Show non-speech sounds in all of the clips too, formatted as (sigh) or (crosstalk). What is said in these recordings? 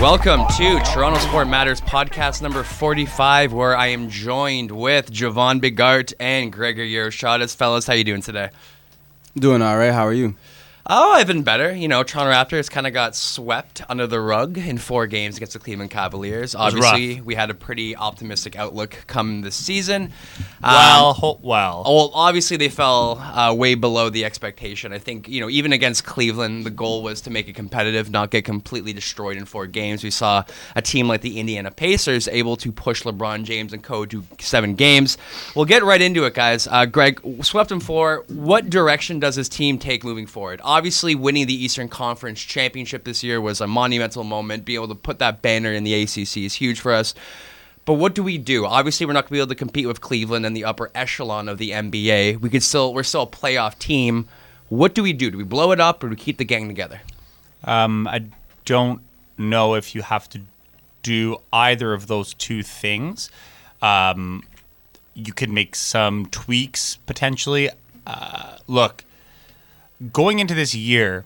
Welcome to Toronto Sport Matters podcast number 45, where I am joined with Javon Bigart and Gregor Yeroshadas. Fellas, how you doing today? Doing all right. How are you? Oh, I've been better. You know, Toronto Raptors kind of got swept under the rug in four games against the Cleveland Cavaliers. Obviously, we had a pretty optimistic outlook come this season. Well, Um, well. Well, obviously they fell uh, way below the expectation. I think you know even against Cleveland, the goal was to make it competitive, not get completely destroyed in four games. We saw a team like the Indiana Pacers able to push LeBron James and co to seven games. We'll get right into it, guys. Uh, Greg swept in four. What direction does his team take moving forward? Obviously, winning the Eastern Conference championship this year was a monumental moment. Being able to put that banner in the ACC is huge for us. But what do we do? Obviously, we're not going to be able to compete with Cleveland and the upper echelon of the NBA. We could still, we're still a playoff team. What do we do? Do we blow it up or do we keep the gang together? Um, I don't know if you have to do either of those two things. Um, you could make some tweaks potentially. Uh, look, going into this year,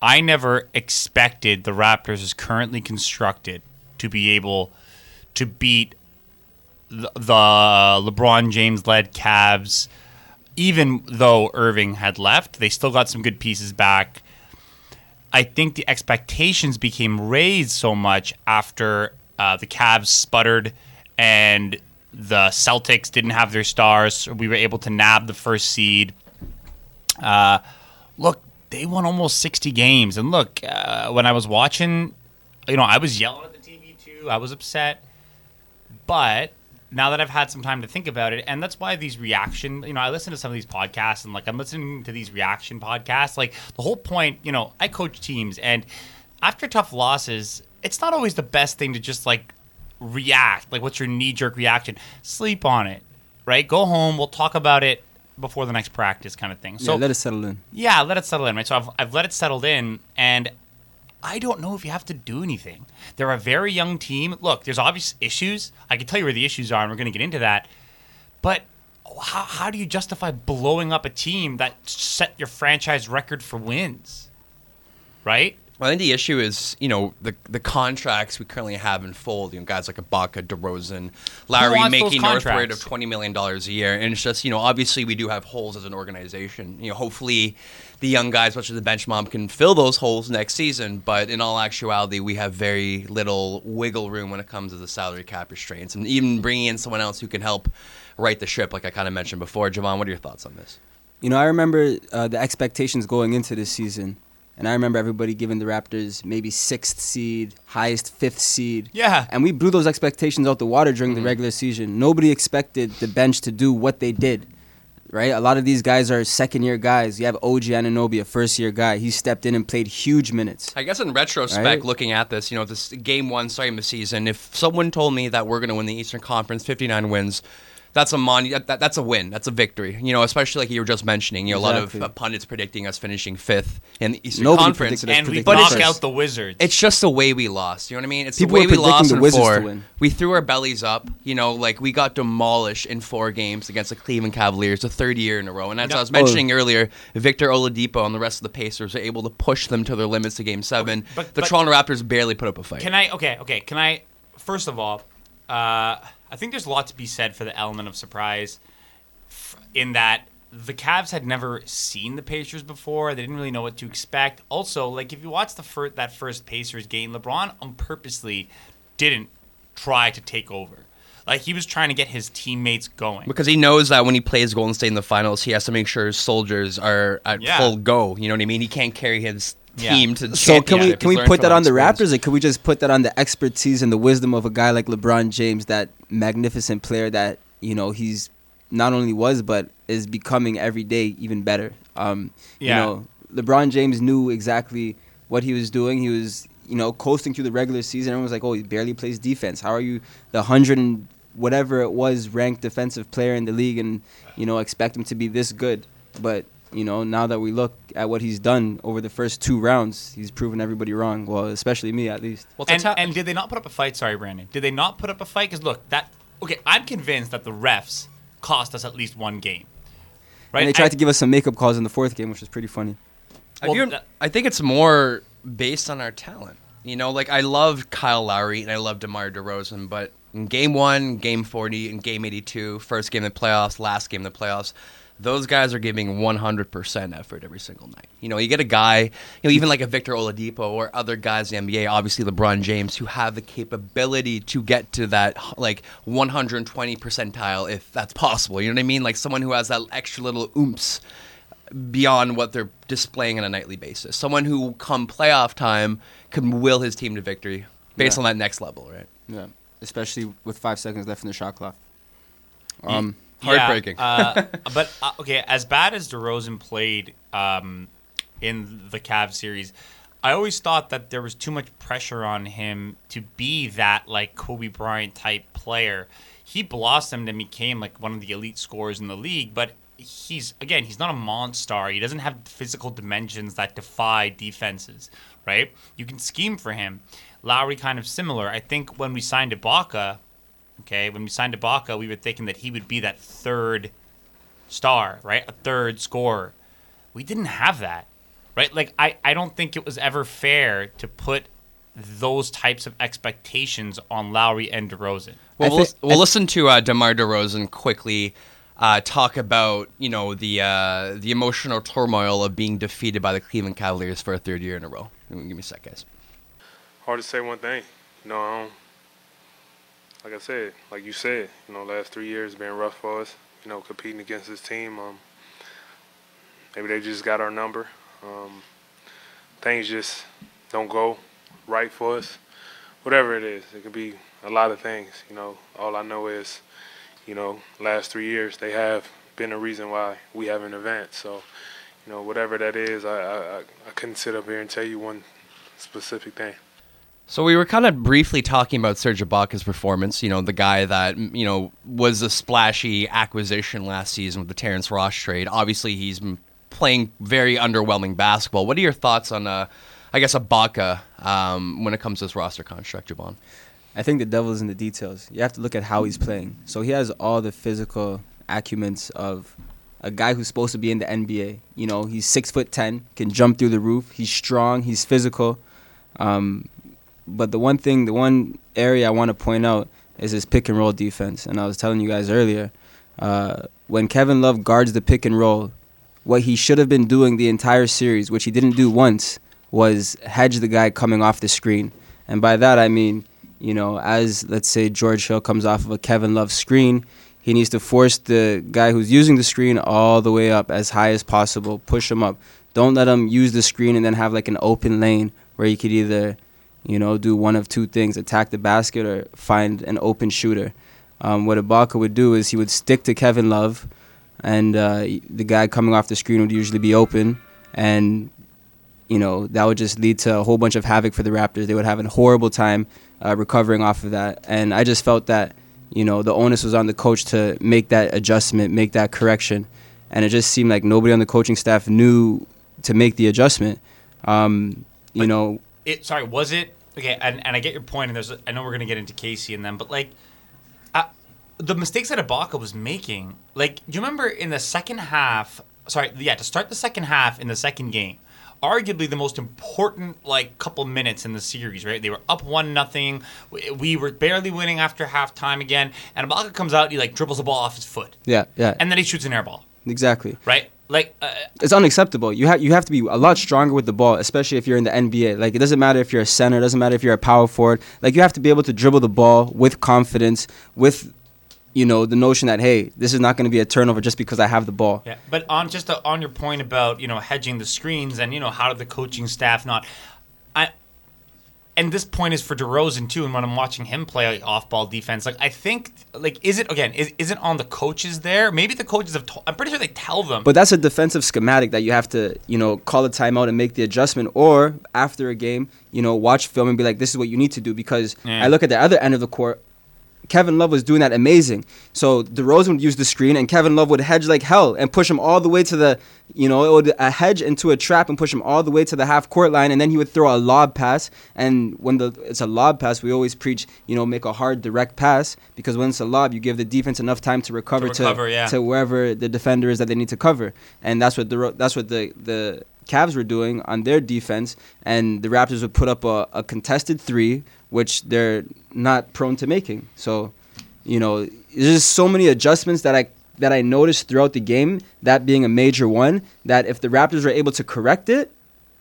I never expected the Raptors as currently constructed to be able to beat the, LeBron James led Cavs. Even though Irving had left, they still got some good pieces back. I think the expectations became raised so much after uh, the Cavs sputtered and the Celtics didn't have their stars. We were able to nab the first seed. Uh, look, they won almost 60 games. And look, uh, when I was watching, you know, I was yelling at the TV too. I was upset. But now that I've had some time to think about it, and that's why these reaction, you know, I listen to some of these podcasts and like I'm listening to these reaction podcasts. Like the whole point, you know, I coach teams and after tough losses, it's not always the best thing to just like react. Like, what's your knee jerk reaction? Sleep on it, right? Go home. We'll talk about it before the next practice, kind of thing. So yeah, let it settle in. yeah, let it settle in, right? So I've, I've let it settle in, and I don't know if you have to do anything. They're a very young team. Look, there's obvious issues. I can tell you where the issues are, and we're going to get into that. But how, how do you justify blowing up a team that set your franchise record for wins? Right? Well, I think the issue is, you know, the the contracts we currently have in fold. You know, guys like Ibaka, DeRozan, Lowry wants making northward contracts? of twenty million dollars a year, and it's just, you know, obviously we do have holes as an organization. You know, hopefully the young guys, such as the bench mob, can fill those holes next season. But in all actuality, we have very little wiggle room when it comes to the salary cap restraints, and even bringing in someone else who can help right the ship, like I kind of mentioned before. Javon, what are your thoughts on this? You know, I remember uh, the expectations going into this season, and I remember everybody giving the Raptors maybe sixth seed, highest fifth seed. Yeah. And we blew those expectations out the water during the mm-hmm. regular season. Nobody expected the bench to do what they did. Right? A lot of these guys are second year guys. You have OG Anunoby, a first year guy. He stepped in and played huge minutes. I guess in retrospect, Right? looking at this, you know, this game one starting the season, if someone told me that we're going to win the Eastern Conference, 59 wins, that's a mon- that, that- that's a win. That's a victory. You know, especially like you were just mentioning, you know, a lot of uh, pundits predicting us finishing fifth in the Eastern Nobody Conference. And we predicting knock first. out the Wizards. It's just the way we lost. You know what I mean? It's People the way were we lost predicting the in Wizards four. to win. We threw our bellies up. You know, like we got demolished in four games against the Cleveland Cavaliers, the third year in a row. And as I was mentioning earlier, Victor Oladipo and the rest of the Pacers were able to push them to their limits to Game Seven. but- the but- Toronto Raptors barely put up a fight. Can I? Okay, okay. Can I? First of all, uh, I think there's a lot to be said for the element of surprise, in that the Cavs had never seen the Pacers before. They didn't really know what to expect. Also, like if you watch the fir- that first Pacers game, LeBron on purposely didn't try to take over. Like he was trying to get his teammates going. because he knows that when he plays Golden State in the finals, he has to make sure his soldiers are at Yeah. full go. You know what I mean? He can't carry his Yeah. team to So can we can we put that on the. Raptors, or can we just put that on the expertise and the wisdom of a guy like LeBron James, that magnificent player that you know he's not only was but is becoming every day even better. Um, Yeah. You know, LeBron James knew exactly what he was doing. He was you know coasting through the regular season. Everyone was like, "Oh, he barely plays defense. How are you the hundred and whatever it was ranked defensive player in the league, and you know expect him to be this good?" But you know, now that we look at what he's done over the first two rounds, he's proven everybody wrong. Well, especially me, at least. Well, and, ta- and did they not put up a fight? Sorry, Brandon. Did they not put up a fight? Because look, that okay. I'm convinced that the refs cost us at least one game. Right? And they tried I- to give us some makeup calls in the fourth game, which was pretty funny. I, Well, view- that- I think it's more based on our talent. You know, like I love Kyle Lowry and I love DeMar DeRozan, but in game one, game 40, and game 82, first game of the playoffs, last game of the playoffs, those guys are giving 100% effort every single night. You know, you get a guy, you know, even like a Victor Oladipo or other guys in the NBA, obviously LeBron James, who have the capability to get to that like 120 percentile if that's possible. You know what I mean? Like someone who has that extra little oomps beyond what they're displaying on a nightly basis. Someone who, come playoff time, can will his team to victory based Yeah. on that next level, right? Yeah, especially with five seconds left in the shot clock. Um, Yeah, Heartbreaking. uh, (laughs) but uh, okay, as bad as DeRozan played um, in the Cavs series, I always thought that there was too much pressure on him to be that like Kobe Bryant type player. He blossomed and became like one of the elite scorers in the league, but he's again, he's not a monster. He doesn't have physical dimensions that defy defenses, right? You can scheme for him. Lowry kind of similar. I think when we signed Ibaka, Okay, when we signed Ibaka, we were thinking that he would be that third star, right? A third scorer. We didn't have that, right? Like I, I don't think it was ever fair to put those types of expectations on Lowry and DeRozan. Well, I we'll, thi- we'll listen to uh, DeMar DeRozan quickly uh, talk about you know the uh, the emotional turmoil of being defeated by the Cleveland Cavaliers for a third year in a row. Give me a sec, guys. hard to say one thing. You know, um, like I said, like you said, you know, last three years been rough for us. You know, competing against this team. Um, maybe they just got our number. Um, things just don't go right for us. Whatever it is, it could be a lot of things. You know, all I know is, you know, last three years they have been a reason why we haven't advanced. So, you know, whatever that is, I I, I I couldn't sit up here and tell you one specific thing. So we were kind of briefly talking about Serge Ibaka's performance. You know, the guy that you know was a splashy acquisition last season with the Terrence Ross trade. Obviously, he's playing very underwhelming basketball. What are your thoughts on, uh, I guess, Ibaka um, when it comes to this roster construct, Javon? I think the devil is in the details. You have to look at how he's playing. So he has all the physical acumens of a guy who's supposed to be in the NBA. You know, he's six foot ten, can jump through the roof. He's strong. He's physical. Um, but the one thing, the one area I want to point out is his pick and roll defense. And I was telling you guys earlier, uh, when Kevin Love guards the pick and roll, what he should have been doing the entire series, which he didn't do once, was hedge the guy coming off the screen. And by that I mean, you know, as let's say George Hill comes off of a Kevin Love screen, he needs to force the guy who's using the screen all the way up as high as possible, push him up. Don't let him use the screen and then have like an open lane where he could either, you know, do one of two things: attack the basket or find an open shooter. Um, what Ibaka would do is he would stick to Kevin Love, and uh, the guy coming off the screen would usually be open, and you know that would just lead to a whole bunch of havoc for the Raptors. They would have a horrible time uh, recovering off of that, and I just felt that you know the onus was on the coach to make that adjustment, make that correction, and it just seemed like nobody on the coaching staff knew to make the adjustment. Um, you know, It sorry, was it okay? And, and I get your point, and there's I know we're gonna get into Casey and them, but like, uh, the mistakes that Ibaka was making, like, do you remember in the second half? Sorry, yeah, to start the second half in the second game, arguably the most important like couple minutes in the series. Right, they were up one nothing. We, we were barely winning after halftime again, and Ibaka comes out, he like dribbles the ball off his foot, yeah, yeah, and then he shoots an air ball. exactly. Right, like uh, it's unacceptable. You have you have to be a lot stronger with the ball, especially if you're in the NBA. Like it doesn't matter if you're a center, it doesn't matter if you're a power forward. Like you have to be able to dribble the ball with confidence, with you know the notion that hey, this is not going to be a turnover just because I have the ball. Yeah, but on just uh on your point about you know hedging the screens and you know how did the coaching staff not, and this point is for DeRozan too. And when I'm watching him play like, off-ball defense, like I think like is it again is is it on the coaches there? Maybe the coaches have. To- I'm pretty sure they tell them. But that's a defensive schematic that you have to, you know, call a timeout and make the adjustment, or after a game, you know, watch film and be like, this is what you need to do. Because Yeah. I look at the other end of the court, Kevin Love was doing that amazing. So DeRozan would use the screen, and Kevin Love would hedge like hell and push him all the way to the, you know, it would a hedge into a trap and push him all the way to the half court line, and then he would throw a lob pass. And when the it's a lob pass, we always preach, you know, make a hard direct pass because when it's a lob, you give the defense enough time to recover to recover, yeah. to wherever the defender is that they need to cover, and that's what the that's what the the Cavs were doing on their defense, and the Raptors would put up a, a contested three, which they're not prone to making. So, you know, there's just so many adjustments that I that I noticed throughout the game. That being a major one, that if the Raptors were able to correct it,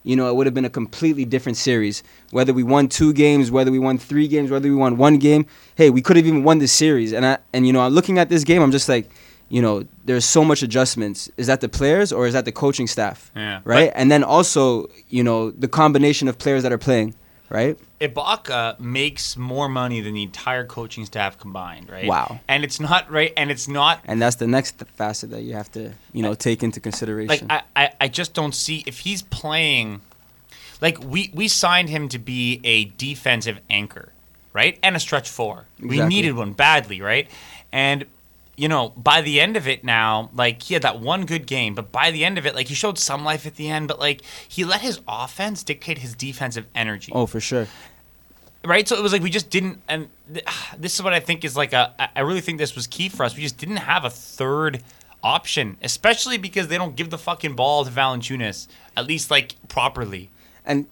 you know, it would have been a completely different series. Whether we won two games, whether we won three games, whether we won one game, hey, we could have even won this series. And I and you know, I'm looking at this game, I'm just like, you know, there's so much adjustments. Is that the players or is that the coaching staff? Yeah, Right. and then also, you know, the combination of players that are playing. Right. Ibaka makes more money than the entire coaching staff combined, right? Wow. And it's not right, and it's not And that's the next facet that you have to, you know, take into like consideration. I, I, I just don't see if he's playing like we we signed him to be a defensive anchor, right? And a stretch four. We needed one badly, right? And you know, by the end of it now, like he had that one good game, but by the end of it, like he showed some life at the end, but like he let his offense dictate his defensive energy oh, for sure. right? So it was like we just didn't, and th- (sighs) this is what I think is like a I really think this was key for us. We just didn't have a third option, especially because they don't give the fucking ball to Valanciunas at least like properly. and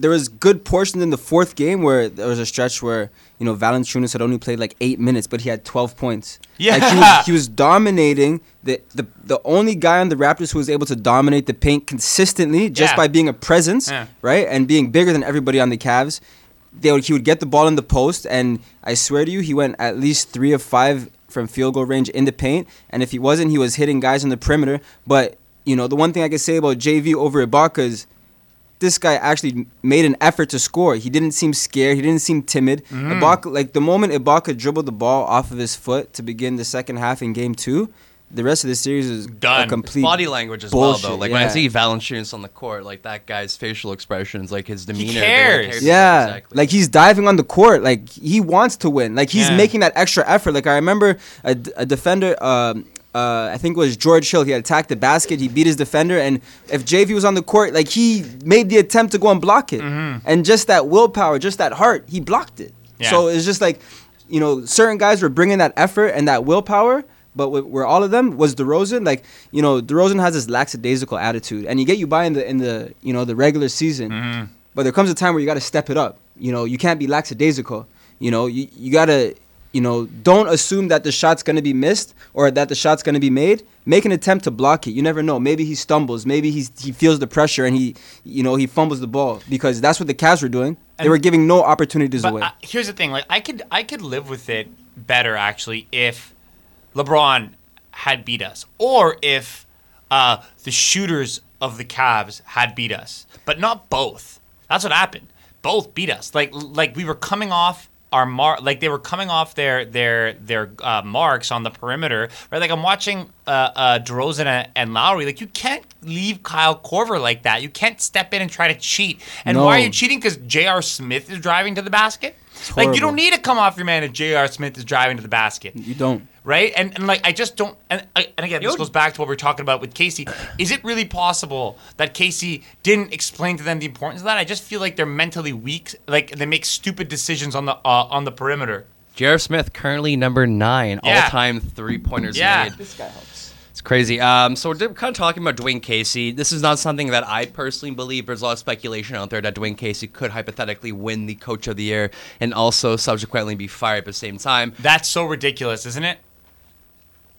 there was good portions in the fourth game where there was a stretch where you know Valanciunas had only played like eight minutes, but he had twelve points. Yeah. like he was, he was dominating. The, the the only guy on the Raptors who was able to dominate the paint consistently just Yeah. by being a presence, Yeah. right, and being bigger than everybody on the Cavs. They would, he would get the ball in the post, and I swear to you, he went at least three of five from field goal range in the paint. And if he wasn't, he was hitting guys on the perimeter. But you know, the one thing I can say about JV over Ibaka is this guy actually made an effort to score. He didn't seem scared. He didn't seem timid. Mm-hmm. Ibaka, like the moment Ibaka dribbled the ball off of his foot to begin the second half in Game Two, the rest of the series is Done. a complete Body language as bullshit, well, though. Like when I see Valanciunas on the court, like that guy's facial expressions, like his demeanor. the way cares. carries Yeah, exactly. like he's diving on the court. Like he wants to win. Like he's Yeah. making that extra effort. Like I remember a, d- a defender. Um, uh, I think it was George Hill. He had attacked the basket. He beat his defender, and if JV was on the court, like he made the attempt to go and block it, and just that willpower, just that heart, he blocked it. Yeah. So it's just like, you know, certain guys were bringing that effort and that willpower. But wh- where all of them was DeRozan, like you know, DeRozan has this lackadaisical attitude, and you get you by in the in the you know the regular season. But there comes a time where you got to step it up. You know, you can't be lackadaisical. You know, you, you got to, you know, don't assume that the shot's going to be missed or that the shot's going to be made. Make an attempt to block it. You never know. Maybe he stumbles. Maybe he's, he feels the pressure and he, you know, he fumbles the ball because that's what the Cavs were doing. They were giving no opportunities away. I, here's the thing: like I could I could live with it better actually if LeBron had beat us, or if uh, the shooters of the Cavs had beat us, but not both. That's what happened. Both beat us. Like like we were coming off our mark, like they were coming off their their their uh, marks on the perimeter. Right, like I'm watching uh, uh, DeRozan and, and Lowry. Like you can't leave Kyle Korver like that. You can't step in and try to cheat. And why are you cheating? Because J.R. Smith is driving to the basket. Like you don't need to come off your man if J.R. Smith is driving to the basket, you don't. Right? And and like I just don't. And and again, this goes back to what we are talking about with Casey. Is it really possible that Casey didn't explain to them the importance of that? I just feel like they're mentally weak. Like they make stupid decisions on the uh, on the perimeter. J.R. Smith currently number nine Yeah. all-time three-pointers Yeah. made. This guy helps. It's crazy. Um, so we're kind of talking about Dwane Casey. This is not something that I personally believe. There's a lot of speculation out there that Dwane Casey could hypothetically win the Coach of the Year and also subsequently be fired at the same time. That's so ridiculous, isn't it?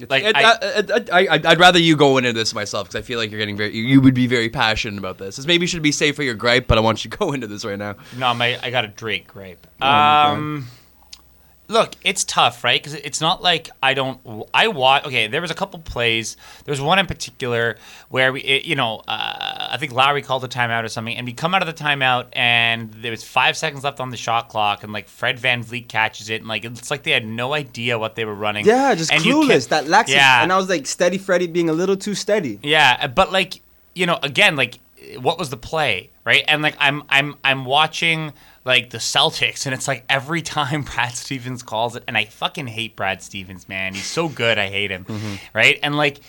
Like It- I, I, I, I, I'd rather you go into this myself because I feel like you're getting very. You, you would be very passionate about this. This maybe should be safe for your gripe, but I want you to go (laughs) into this right now. No, my I got a Drake grape. Oh my Um, look, it's tough, right? Because it's not like I don't. I watch. Okay, there was a couple plays. There was one in particular where we, it, you know, uh, I think Lowry called a timeout or something, and we come out of the timeout, and there was five seconds left on the shot clock, and like Fred VanVleet catches it, and like it's like they had no idea what they were running. Yeah, just And clueless. That lax. Yeah, And I was like, steady Freddy being a little too steady. yeah, but like you know, again, like what was the play, right? And like I'm I'm I'm watching like the Celtics, and it's like every time (laughs) Brad Stevens calls it, and I fucking hate Brad Stevens, man. He's so good, I hate him, right? And like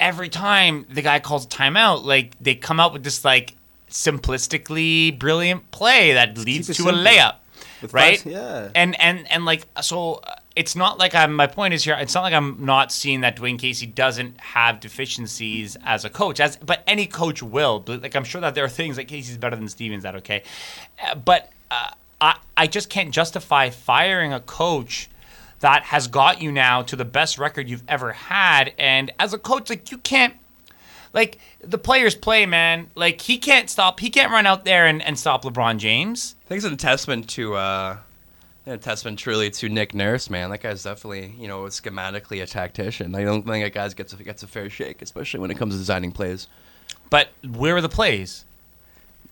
every time the guy calls a timeout, like they come out with this like simplistically brilliant play that leads to a layup, With right? five- yeah. And and and like so, uh, it's not like I'm. My point is here. It's not like I'm not seeing that Dwane Casey doesn't have deficiencies as a coach, as but any coach will. But like I'm sure that there are things that Casey's better than Stevens That Okay, Uh, but uh, I I just can't justify firing a coach that has got you now to the best record you've ever had. And as a coach, like you can't like the players play, man. Like he can't stop. He can't run out there and, and stop LeBron James. I think it's a testament to uh, a testament truly to Nick Nurse, man. That guy's definitely you know schematically a tactician. I don't think that guy gets a, gets a fair shake, especially when it comes to designing plays. But where are the plays?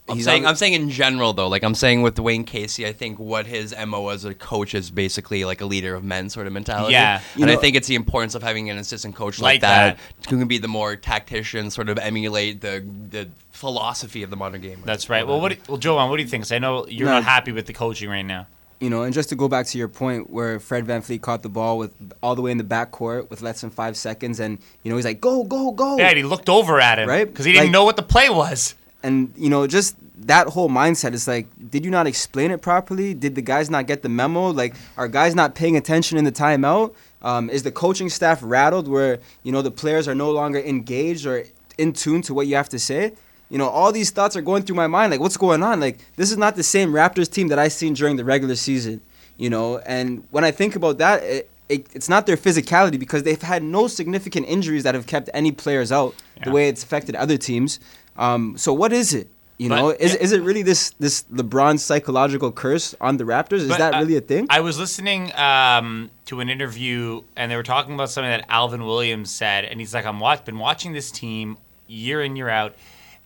I'm He's saying on- I'm saying in general though, like I'm saying with Dwane Casey, I think what his mo as a coach is basically like a leader of men sort of mentality. Yeah. You and I think it's the importance of having an assistant coach like, Like that, that. who can be the more tactician, sort of emulate the the philosophy of the modern game. That's right. Well, what? do- Well, Joanne, what do you think? 'Cause I know you're No. not happy with the coaching right now. You know, and just to go back to your point where Fred VanVleet caught the ball with all the way in the back court with less than five seconds, and you know he's like, "Go, go, go!" Yeah, and he looked over at him, Right? Because he didn't Like- know what the play was. and you know just that whole mindset is like did you not explain it properly did the guys not get the memo like are guys not paying attention in the timeout um, is the coaching staff rattled where you know the players are no longer engaged or in tune to what you have to say you know all these thoughts are going through my mind like what's going on like this is not the same raptors team that i seen during the regular season you know and when i think about that it, it, it's not their physicality because they've had no significant injuries that have kept any players out the way it's affected other teams um, so what is it you But- know, is, yeah. is it really this this LeBron psychological curse on the Raptors? Is But, that uh, really a thing? I was listening um, to an interview, and they were talking about something that Alvin Williams said, and he's like, "I'm watch- been watching this team year in year out,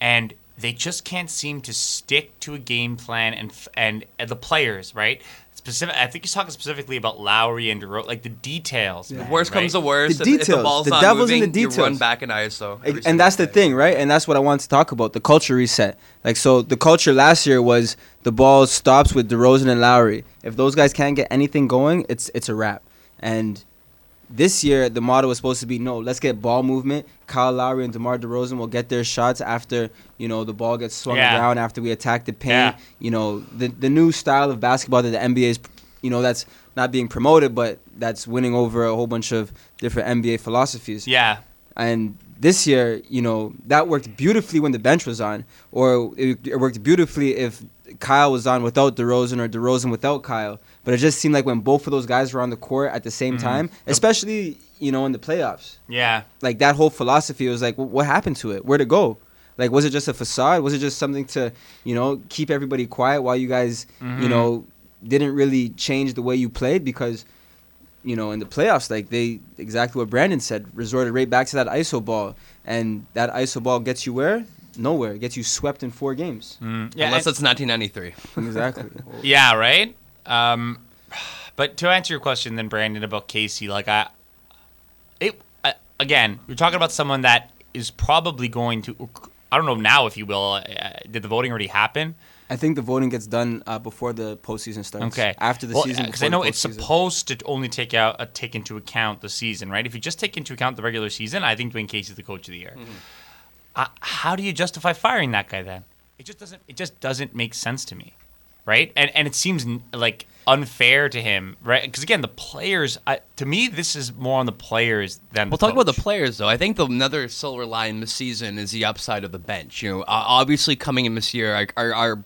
and they just can't seem to stick to a game plan and and, and the players, right? Specific. I think he's talking specifically about Lowry and DeRozan, like the details. The worst right? comes to worst. The if, if the details. ball's The not devil's in moving, the You run details. back in ISO. and single that's the thing, right? And that's what I wanted to talk about the culture reset. Like, so the culture last year was the ball stops with DeRozan and Lowry. If those guys can't get anything going, it's it's a wrap. And this year, the model was supposed to be no, let's get ball movement. Kyle Lowry and DeMar DeRozan will get their shots after you know the ball gets swung Yeah. around after we attack the paint. Yeah. You know the the new style of basketball that the NBA is, you know, that's not being promoted, but that's winning over a whole bunch of different NBA philosophies. Yeah. And this year, you know, that worked beautifully when the bench was on, or it, it worked beautifully if Kyle was on without DeRozan or DeRozan without Kyle. But it just seemed like when both of those guys were on the court at the same Mm-hmm. time, especially you know in the playoffs, Yeah. like that whole philosophy was like, what happened to it? Where'd it go? Like, was it just a facade? Was it just something to, you know, keep everybody quiet while you guys, Mm-hmm. you know, didn't really change the way you played because, you know, in the playoffs, like they exactly what Brandon said, resorted right back to that ISO ball, and that ISO ball gets you where? Nowhere. It gets you swept in four games. Yeah. Unless it's 1993. Exactly. (laughs) Yeah, right. Um, but to answer your question, then Brandon about Casey, like I, it uh, again, you're talking about someone that is probably going to. I don't know now if you will. Uh, did the voting already happen? I think the voting gets done uh, before the postseason starts. Okay. After the Well, season. because I know it's supposed to only take out uh, take into account the season, right? If you just take into account the regular season, I think Dwane Casey's the coach of the year. Uh, how do you justify firing that guy then? It just doesn't. It just doesn't make sense to me, right? And and it seems like unfair to him, right? Because again, the players. I, to me, this is more on the players than. We'll talk about the players, though. I think the another silver line this season is the upside of the bench. You know, uh, obviously coming in this year, our, our, our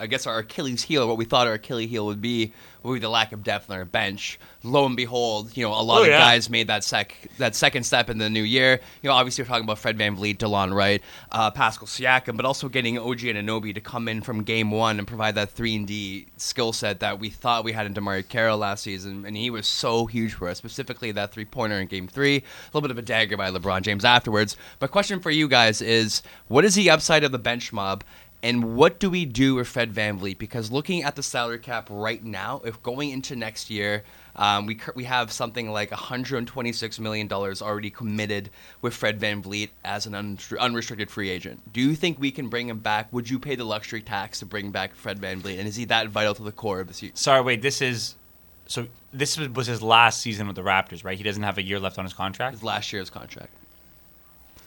I guess our Achilles heel, what we thought our Achilles heel would be, would be the lack of depth on our bench. Lo and behold, you know, a lot Oh, of yeah. guys made that sec that second step in the new year. You know, obviously we're talking about Fred Van Vliet, Delon Wright, uh, Pascal Siakam, but also getting OG Anunoby to come in from game one and provide that three and D skill set that we thought we had in DeMarre Carroll last season, and he was so huge for us, specifically that three pointer in game three. A little bit of a dagger by LeBron James afterwards. My question for you guys is what is the upside of the bench mob? And what do we do with Fred VanVleet? Because looking at the salary cap right now, if going into next year, um, we we have something like 126 million dollars already committed with Fred VanVleet as an un- unrestricted free agent. Do you think we can bring him back? Would you pay the luxury tax to bring back Fred VanVleet? And is he that vital to the core of the season? Sorry, wait. This is so. This was, was his last season with the Raptors, right? He doesn't have a year left on his contract. His last year's contract.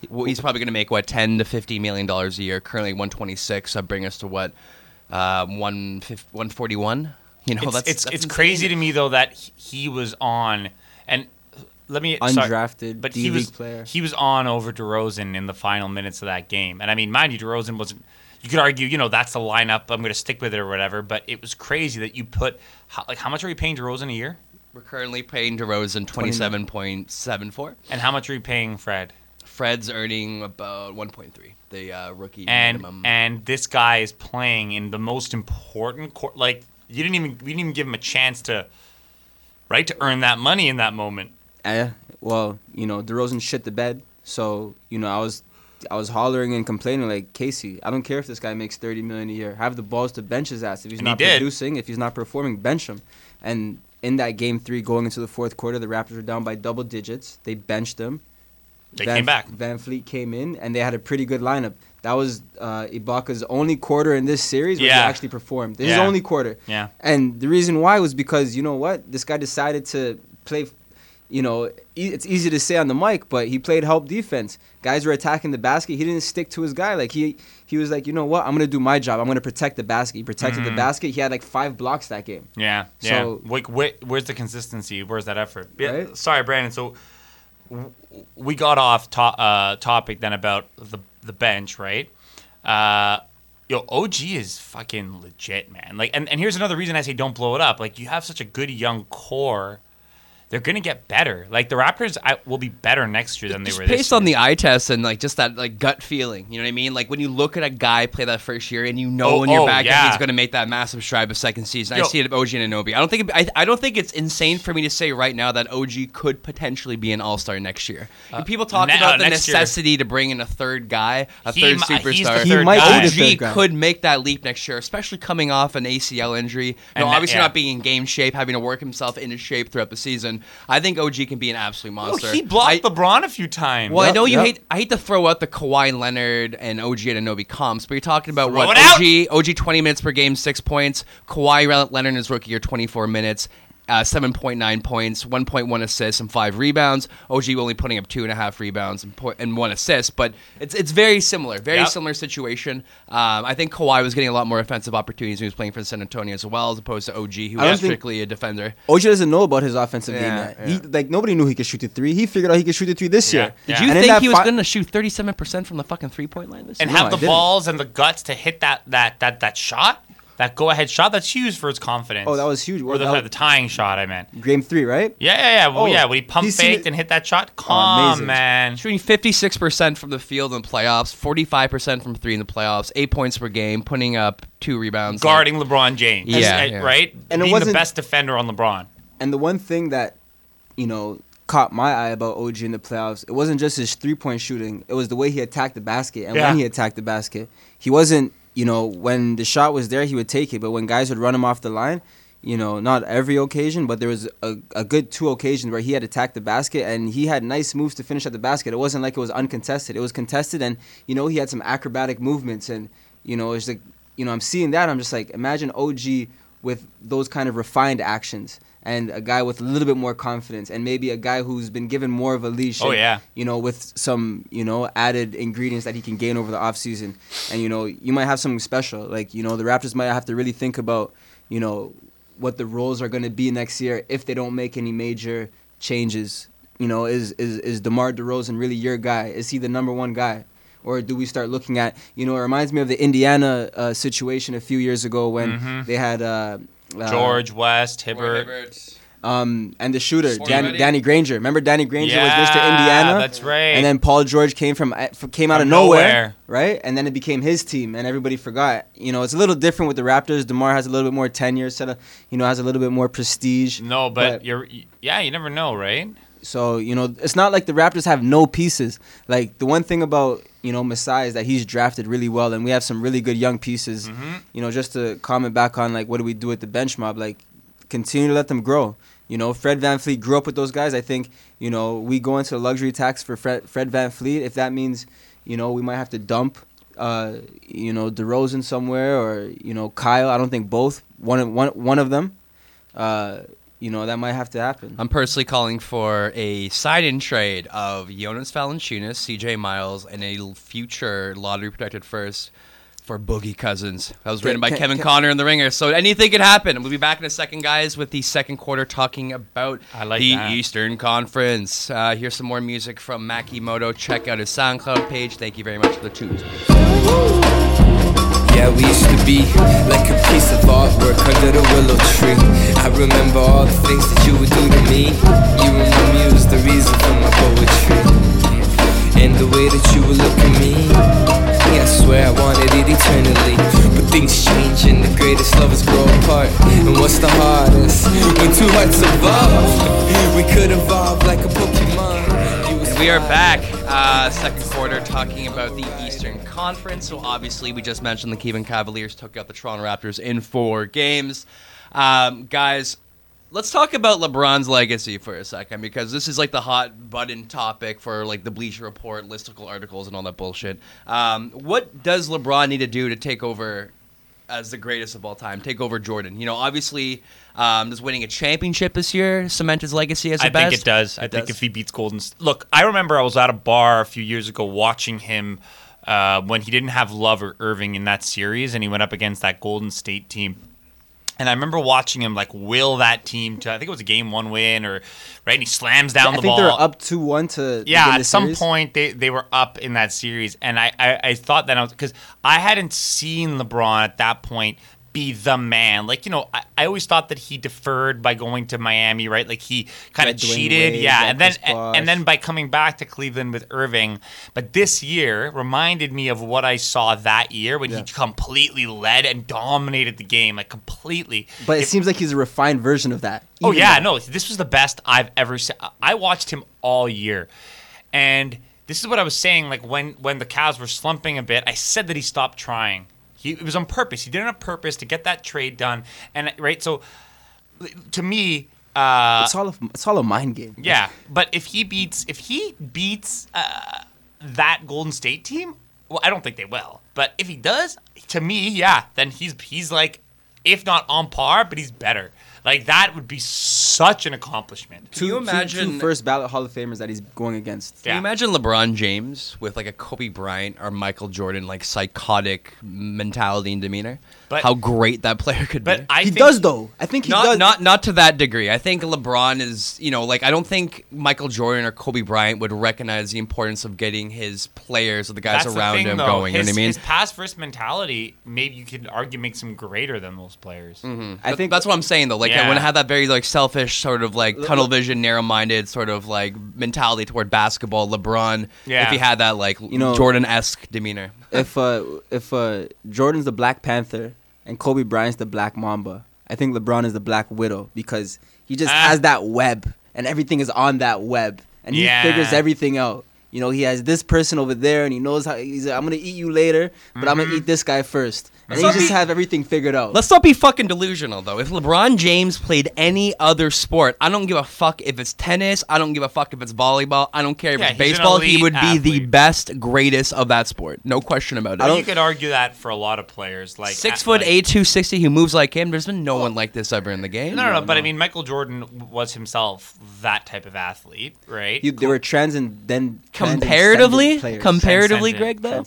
Well, he's probably going to make what 10 to 50 million dollars a year. Currently 126. That bring us to what uh, 141. You know, it's that's it's, that's it's crazy to me though that he- he was on and let me sorry, Undrafted but he D-League was player. he was on over DeRozan in the final minutes of that game, and I mean, mind you, DeRozan wasn't. You could argue, you know, that's the lineup. I'm going to stick with it or whatever. But it was crazy that you put how, like how much are we paying DeRozan a year, We're currently paying DeRozan 27.74. and how much are we paying Fred? Fred's earning about 1.3, the uh, rookie And minimum. and this guy is playing in the most important court. Like you didn't even we didn't even give him a chance to, right, to earn that money in that moment. Eh, well, you know, DeRozan shit the bed. So, you know, I was I was hollering and complaining like, Casey, I don't care if this guy makes 30 million a year. Have the balls to bench his ass. If he's And not did. producing, if he's not performing, bench him. And in that game 3 going into the fourth quarter, the Raptors were down by double digits. They benched him. They Van, came back. VanVleet came in and they had a pretty good lineup. That was uh, Ibaka's only quarter in this series where Yeah. he actually performed. This is Yeah. his only quarter. Yeah. And the reason why was because you know what? This guy decided to play. You know, e- it's easy to say on the mic, but he played help defense. Guys were attacking the basket. He didn't stick to his guy. Like he, he was like, you know what? I'm gonna do my job. I'm gonna protect the basket. He protected the basket. He had like five blocks that game. Yeah, yeah. So- Like, where, where's the consistency? Where's that effort? Yeah. Right? Sorry, Brandon. So we got off to- uh, topic then about the the bench, right? Uh, yo, OG is fucking legit, man. Like, and, and here's another reason I say don't blow it up. Like, you have such a good young core. They're gonna get better. Like the Raptors I, will be better next year than they were this based on the eye test and like just that like gut feeling, you know what I mean? Like when you look at a guy play that first year and you know Oh, in your oh, back that yeah. he's going to make that massive stride of second season. I see it at OG Anunoby. I don't think it, I, I don't think it's insane for me to say right now that OG could potentially be an All Star next year. And people talk ne- about uh, the next year. necessity to bring in a third guy, a He third mi- he's the superstar. third He might guy. be third OG guy. could make that leap next year, especially coming off an ACL injury. You And know, that- obviously yeah. not being in game shape, having to work himself into shape throughout the season. I think OG can be an absolute monster. he blocked I- LeBron a few times. well, I know you yep. hate. I hate to throw out the Kawhi Leonard and OG Anunoby comps, but you're talking about Throw what OG OG 20 minutes per game, six points. Kawhi Leonard in his rookie year, 24 minutes. Uh, 7.9 points, 1.1 assists, and five rebounds. OG only putting up two and a half rebounds and, po- and one assist, but it's it's very similar, very Yep. similar situation. Um, I think Kawhi was getting a lot more offensive opportunities when he was playing for San Antonio as well, as opposed to OG, who was strictly a defender. OG doesn't know about his offensive game Yeah, yet. yeah. He like nobody knew he could shoot the three. He figured out he could shoot the three this Yeah. year. Did Did you And think he was fi- going to shoot 37% from the fucking three point line this and year? No, have I the balls and the guts to hit that that that that shot, that go ahead shot. That's huge for his confidence. Oh, that was huge. Or the, was- the tying shot. I meant. Game three, right? Yeah, yeah, yeah. Well, Oh, yeah, when he pump he's faked and hit that shot. Oh, Come amazing. man. Shooting 56% from the field in the playoffs, 45% from three in the playoffs, eight points per game, putting up two rebounds. Guarding LeBron James. Yeah, yeah. Right? And it Being the wasn't- best defender on LeBron. And the one thing that, you know, caught my eye about OG in the playoffs, it wasn't just his three point shooting. It was the way he attacked the basket and Yeah. when he attacked the basket. He wasn't, you know, when the shot was there, he would take it. But when guys would run him off the line, you know, not every occasion, but there was a, a good two occasions where he had attacked the basket and he had nice moves to finish at the basket. It wasn't like it was uncontested. It was contested and, you know, he had some acrobatic movements and, you know, it's like, you know, I'm seeing that. I'm just like, imagine OG with those kind of refined actions and a guy with a little bit more confidence and maybe a guy who's been given more of a leash. Oh, and, yeah. You know, with some, you know, added ingredients that he can gain over the offseason. And, you know, you might have something special. Like, you know, the Raptors might have to really think about, you know, what the roles are going to be next year if they don't make any major changes. You know, is is is DeMar DeRozan really your guy? Is he the number one guy? Or do we start looking at you know it reminds me of the Indiana uh, situation a few years ago when they had uh, uh, George West, Hibbert. um, and the shooter Dan, Danny Granger. Remember Danny Granger Yeah, was Mr. Indiana. that's right. And then Paul George came from uh, came out From of nowhere, nowhere. right? And then it became his team, and everybody forgot. You know, it's a little different with the Raptors. DeMar has a little bit more tenure, set of, you know, has a little bit more prestige. No, but, you're yeah, you never know, right? So you know, it's not like the Raptors have no pieces. Like the one thing about you know Masai is that he's drafted really well, and we have some really good young pieces. Mm-hmm. You know, just to comment back on like what do we do with the bench mob? Like continue to let them grow. You know, Fred VanVleet grew up with those guys. I think you know we go into a luxury tax for Fred, Fred VanVleet. If that means you know we might have to dump uh, you know DeRozan somewhere or you know Kyle. I don't think both. One of one one of them. Uh, you know that might have to happen. I'm personally calling for a side-in trade of Jonas Valanciunas, CJ Miles, and a future lottery-protected first for Boogie Cousins. That was written by can- Kevin can- Connor in The Ringer. So anything could happen. We'll be back in a second, guys, with the second quarter talking about I like the that. Eastern Conference. Uh, here's some more music from Makimoto. Check out his SoundCloud page. Thank you very much for the tunes. Yeah, we used to be like a piece of artwork under the willow tree. I remember all the things that you would do to me. You were my muse, the reason for my poetry. And the way that you would look at me. Yeah, I swear I wanted it eternally. But things change and the greatest lovers grow apart. And what's the hardest? When two hearts evolve, we could evolve like a Pokemon. We are back, uh, second quarter, talking about the Eastern Conference. So obviously, we just mentioned the Cleveland Cavaliers took out the Toronto Raptors in four games. Um, guys, let's talk about LeBron's legacy for a second because this is like the hot button topic for like the Bleacher Report, listicle articles, and all that bullshit. Um, what does LeBron need to do to take over as the greatest of all time, take over Jordan? You know, obviously, um, does winning a championship this year cement his legacy as the I best? think it does. I It think if he beats Golden, look, I remember I was at a bar a few years ago watching him uh, when he didn't have Love or Irving in that series, and he went up against that Golden State team. And I remember watching him like will that team to I think it was a game one win or right, and he slams down I the think ball. they're up two one to Yeah, at some series. point they, they were up in that series, and I, I, I thought that I was because I hadn't seen LeBron at that point be the man. Like you know, I, I always thought that he deferred by going to Miami, right? Like he kind of cheated, Wade, yeah, yeah, and then Bosh. and then by coming back to Cleveland with Irving. But this year reminded me of what I saw that year when he completely led and dominated the game, like completely. But it seems like he's a refined version of that. Oh yeah, though- no, this was the best I've ever seen. I watched him all year, and this is what I was saying. Like when when the Cavs were slumping a bit, I said that he stopped trying. He it was on purpose. He did it on purpose to get that trade done. And right, so to me, uh, It's all a, it's all a mind game. yeah. But if he beats if he beats uh, that Golden State team, well, I don't think they will. But if he does, to me, yeah, then he's he's like, if not on par, but he's better. Like that would be such an accomplishment. Can you Two- two- imagine- two first ballot Hall of Famers that he's going against? Can you imagine LeBron James with like a Kobe Bryant or Michael Jordan like psychotic mentality and demeanor? But- How great that player could But be. I he think, does though. I think he not does. not not to that degree. I think LeBron is, you know, like I don't think Michael Jordan or Kobe Bryant would recognize the importance of getting his players or the guys That's the around thing, him though. going. His, you know what I mean? His pass first mentality, maybe you could argue makes him greater than those players. Mm-hmm. I But think that's what I'm saying though. Like I Yeah. want to have that very like selfish sort of like tunnel vision, narrow-minded sort of like mentality toward basketball. LeBron, Yeah. if he had that like You know- Jordan-esque demeanor. if uh if uh Jordan's the Black Panther and Kobe Bryant's the Black Mamba, I think LeBron is the Black Widow because he just Ah. has that web and everything is on that web and he Yeah. figures everything out. You know, he has this person over there and he knows how he's like, I'm gonna eat you later, but I'm Mm-hmm. gonna eat this guy first. And Let's he not just be- have everything figured out. Let's not be fucking delusional though. If LeBron James played any other sport, I don't give a fuck if it's tennis. I don't give a fuck if it's volleyball. I don't care if Yeah, it's baseball. He elite would be the best, greatest of that sport. No question about it. But you could argue that for a lot of players, like Six at- foot like- eight, two sixty, who moves like him. There's been no one like this ever in the game. No, no, no. But I mean, Michael Jordan was himself that type of athlete, right? You, they were transcendent comparatively, transcendent players. comparatively, Greg though.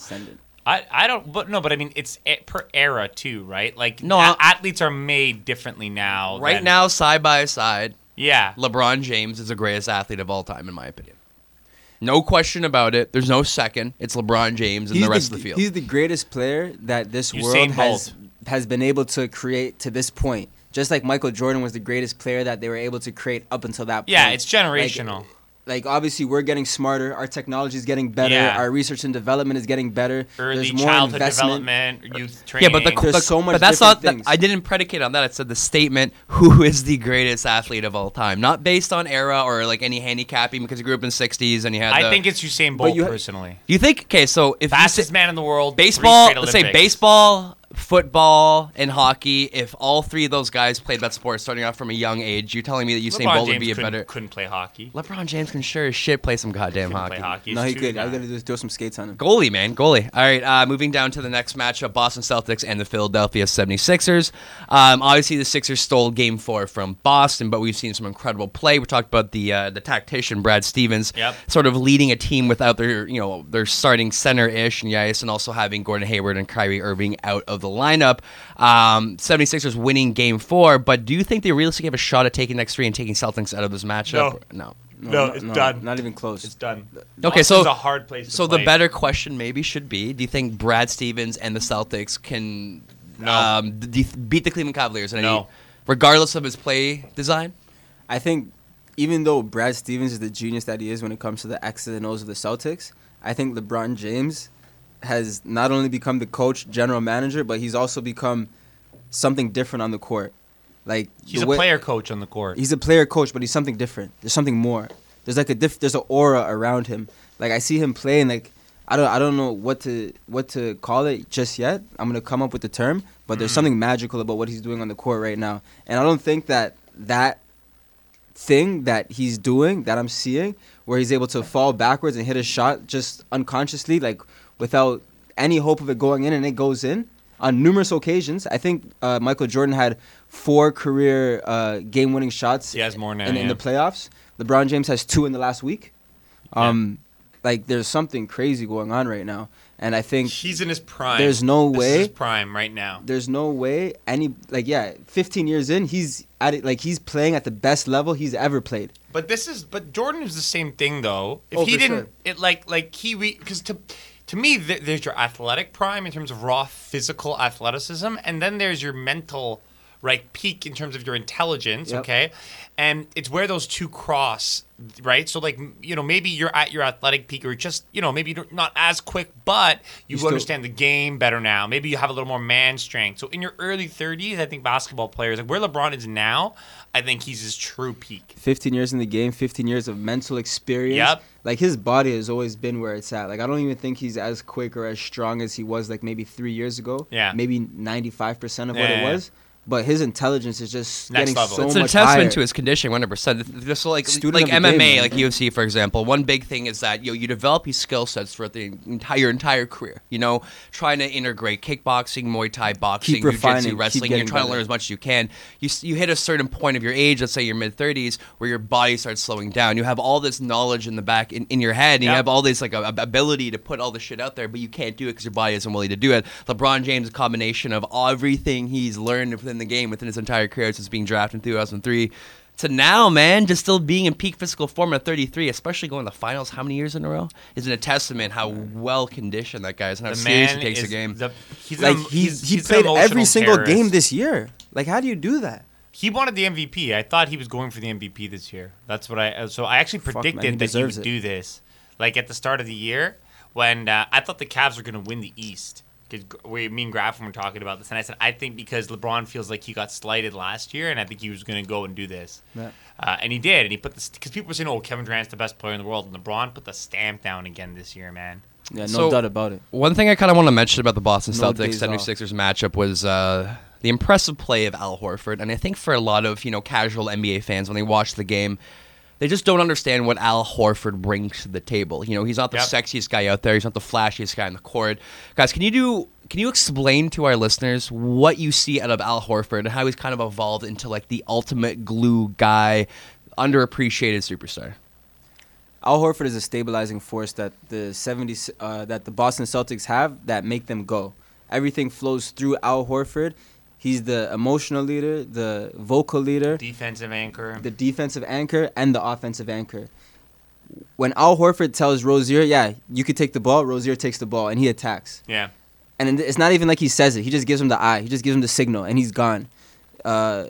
Transcendent. I, I don't, but no, but I mean, it's e- per era too, right? Like, No, no, I- athletes are made differently now. Right than- now, side by side, yeah. LeBron James is the greatest athlete of all time, in my opinion. No question about it. There's no second. It's LeBron James and the rest of the field. He's the greatest player that this Usain world has Bolt. has been able to create to this point. Just like Michael Jordan was the greatest player that they were able to create up until that point. Yeah, it's generational. Like, obviously, we're getting smarter. Our technology is getting better. Yeah. Our research and development is getting better. Early There's more childhood investment. development, youth yeah, but the, There's the- so much But that's not. that- things. I didn't predicate on that. I said the statement: "Who is the greatest athlete of all time?" Not based on era or like any handicapping because you grew up in the '60s and you had. I the- think it's Usain Bolt you ha- personally. You think? Okay, so if you Fastest say- man in the world. baseball, let's say baseball, football, and hockey. If all three of those guys played that sport starting off from a young age, you're telling me that Usain LeBron Bolt would James be a couldn't, better. couldn't play hockey. LeBron James can sure as shit play some goddamn Couldn't hockey. play hockey. No, He's he too could. I young. gonna just throw some skates on him. Goalie, man. Goalie. All right, uh, moving down to the next matchup Boston Celtics and the Philadelphia 76ers. Um, obviously, the Sixers stole game four from Boston, but we've seen some incredible play. We talked about the uh, the tactician, Brad Stevens, Yep. sort of leading a team without their, you know, their starting center ish and Yais, and also having Gordon Hayward and Kyrie Irving out of the lineup. Um, 76ers winning game four, but do you think they realistically have a shot at taking next three and taking Celtics out of this matchup? No. No, it's done. Not even close. It's done. Okay, so Boston's a hard place. To So the better question maybe should be: Do you think Brad Stevens and the Celtics can No. um, d- beat the Cleveland Cavaliers? in any- No. regardless of his play design. I think even though Brad Stevens is the genius that he is when it comes to the X's and O's of the Celtics, I think LeBron James has not only become the coach, general manager, but he's also become something different on the court. Like He's a way- player coach on the court. He's a player coach, but he's something different. There's something more. There's like a diff. There's an aura around him. Like I see him playing. Like I don't. I don't know what to what to call it just yet. I'm gonna come up with the term, but there's mm-hmm. something magical about what he's doing on the court right now. And I don't think that that thing that he's doing that I'm seeing, where he's able to fall backwards and hit a shot just unconsciously, like without any hope of it going in, and it goes in on numerous occasions. I think uh, Michael Jordan had four career uh, game-winning shots. He has more now, in, in the playoffs. LeBron James has two in the last week. Um, like there's something crazy going on right now, and I think He's in his prime. There's no This is way- his prime right now. there's no way any like yeah, 15 years in, he's at it like he's playing at the best level he's ever played. But this is but Jordan is the same thing though. If Oh, he didn't sure. it like like he because to to me th- there's your athletic prime in terms of raw physical athleticism and then there's your mental right peak in terms of your intelligence, Yep. okay? And it's where those two cross, right? So like you know maybe you're at your athletic peak or just you know maybe you're not as quick but you, You still- understand the game better now. Maybe you have a little more man strength. So in your early 30s, I think basketball players like where LeBron is now, I think he's his true peak. 15 years in the game, 15 years of mental experience. Yep. Like his body has always been where it's at. Like I don't even think he's as quick or as strong as he was like maybe three years ago. Yeah. Maybe 95% of Yeah, what it yeah. Was. But his intelligence is just Next getting level. so it's a testament higher. to his conditioning, 100. percent Just like Student like MMA, game, like UFC, for example. One big thing is that you know, you develop these skill sets throughout the entire entire career. You know, trying to integrate kickboxing, Muay Thai, boxing, Keep refining, jiu-jitsu, wrestling. You're getting trying to learn as much as you can. You you hit a certain point of your age, let's say your mid 30s, where your body starts slowing down. You have all this knowledge in the back in, in your head, and you have all this like a, a- ability to put all this shit out there, but you can't do it because your body isn't willing to do it. LeBron James, a combination of everything he's learned within the game within his entire career since being drafted in 2003 to now, man, just still being in peak physical form at 33, especially going to the finals how many years in a row, is a testament how well conditioned that guy is and how The serious man he takes the game. The, he's like an, he he's, he he's played every single terrorist. game this year. Like how do you do that? He wanted the MVP. I thought he was going for the MVP this year. That's what I. uh, So I actually Fuck, man, predicted he that he would it. do this, like at the start of the year when uh, I thought the Cavs were going to win the East. Because we, me and Graf were talking about this, and I said I think because LeBron feels like he got slighted last year, and I think he was going to go and do this, Yeah. uh, and he did, and he put this because people were saying, "Oh, Kevin Durant's the best player in the world," and LeBron put the stamp down again this year, man. Yeah, no So- doubt about it. One thing I kind of want to mention about the Boston No Celtics days 76ers matchup was uh, the impressive play of Al Horford. And I think for a lot of, you know, casual NBA fans when they watch the game, they just don't understand what Al Horford brings to the table. You know, he's not the Yep. sexiest guy out there. He's not the flashiest guy on the court. Guys, can you do can you explain to our listeners what you see out of Al Horford and how he's kind of evolved into like the ultimate glue guy, underappreciated superstar? Al Horford is a stabilizing force that the 70s uh, that the Boston Celtics have that make them go. Everything flows through Al Horford. He's the emotional leader, the vocal leader, Defensive anchor. the defensive anchor, and the offensive anchor. when Al Horford tells Rozier, "Yeah, you could take the ball," Rozier takes the ball and he attacks. Yeah. And it's not even like he says it. He just gives him the eye. He just gives him the signal, and he's gone. Uh,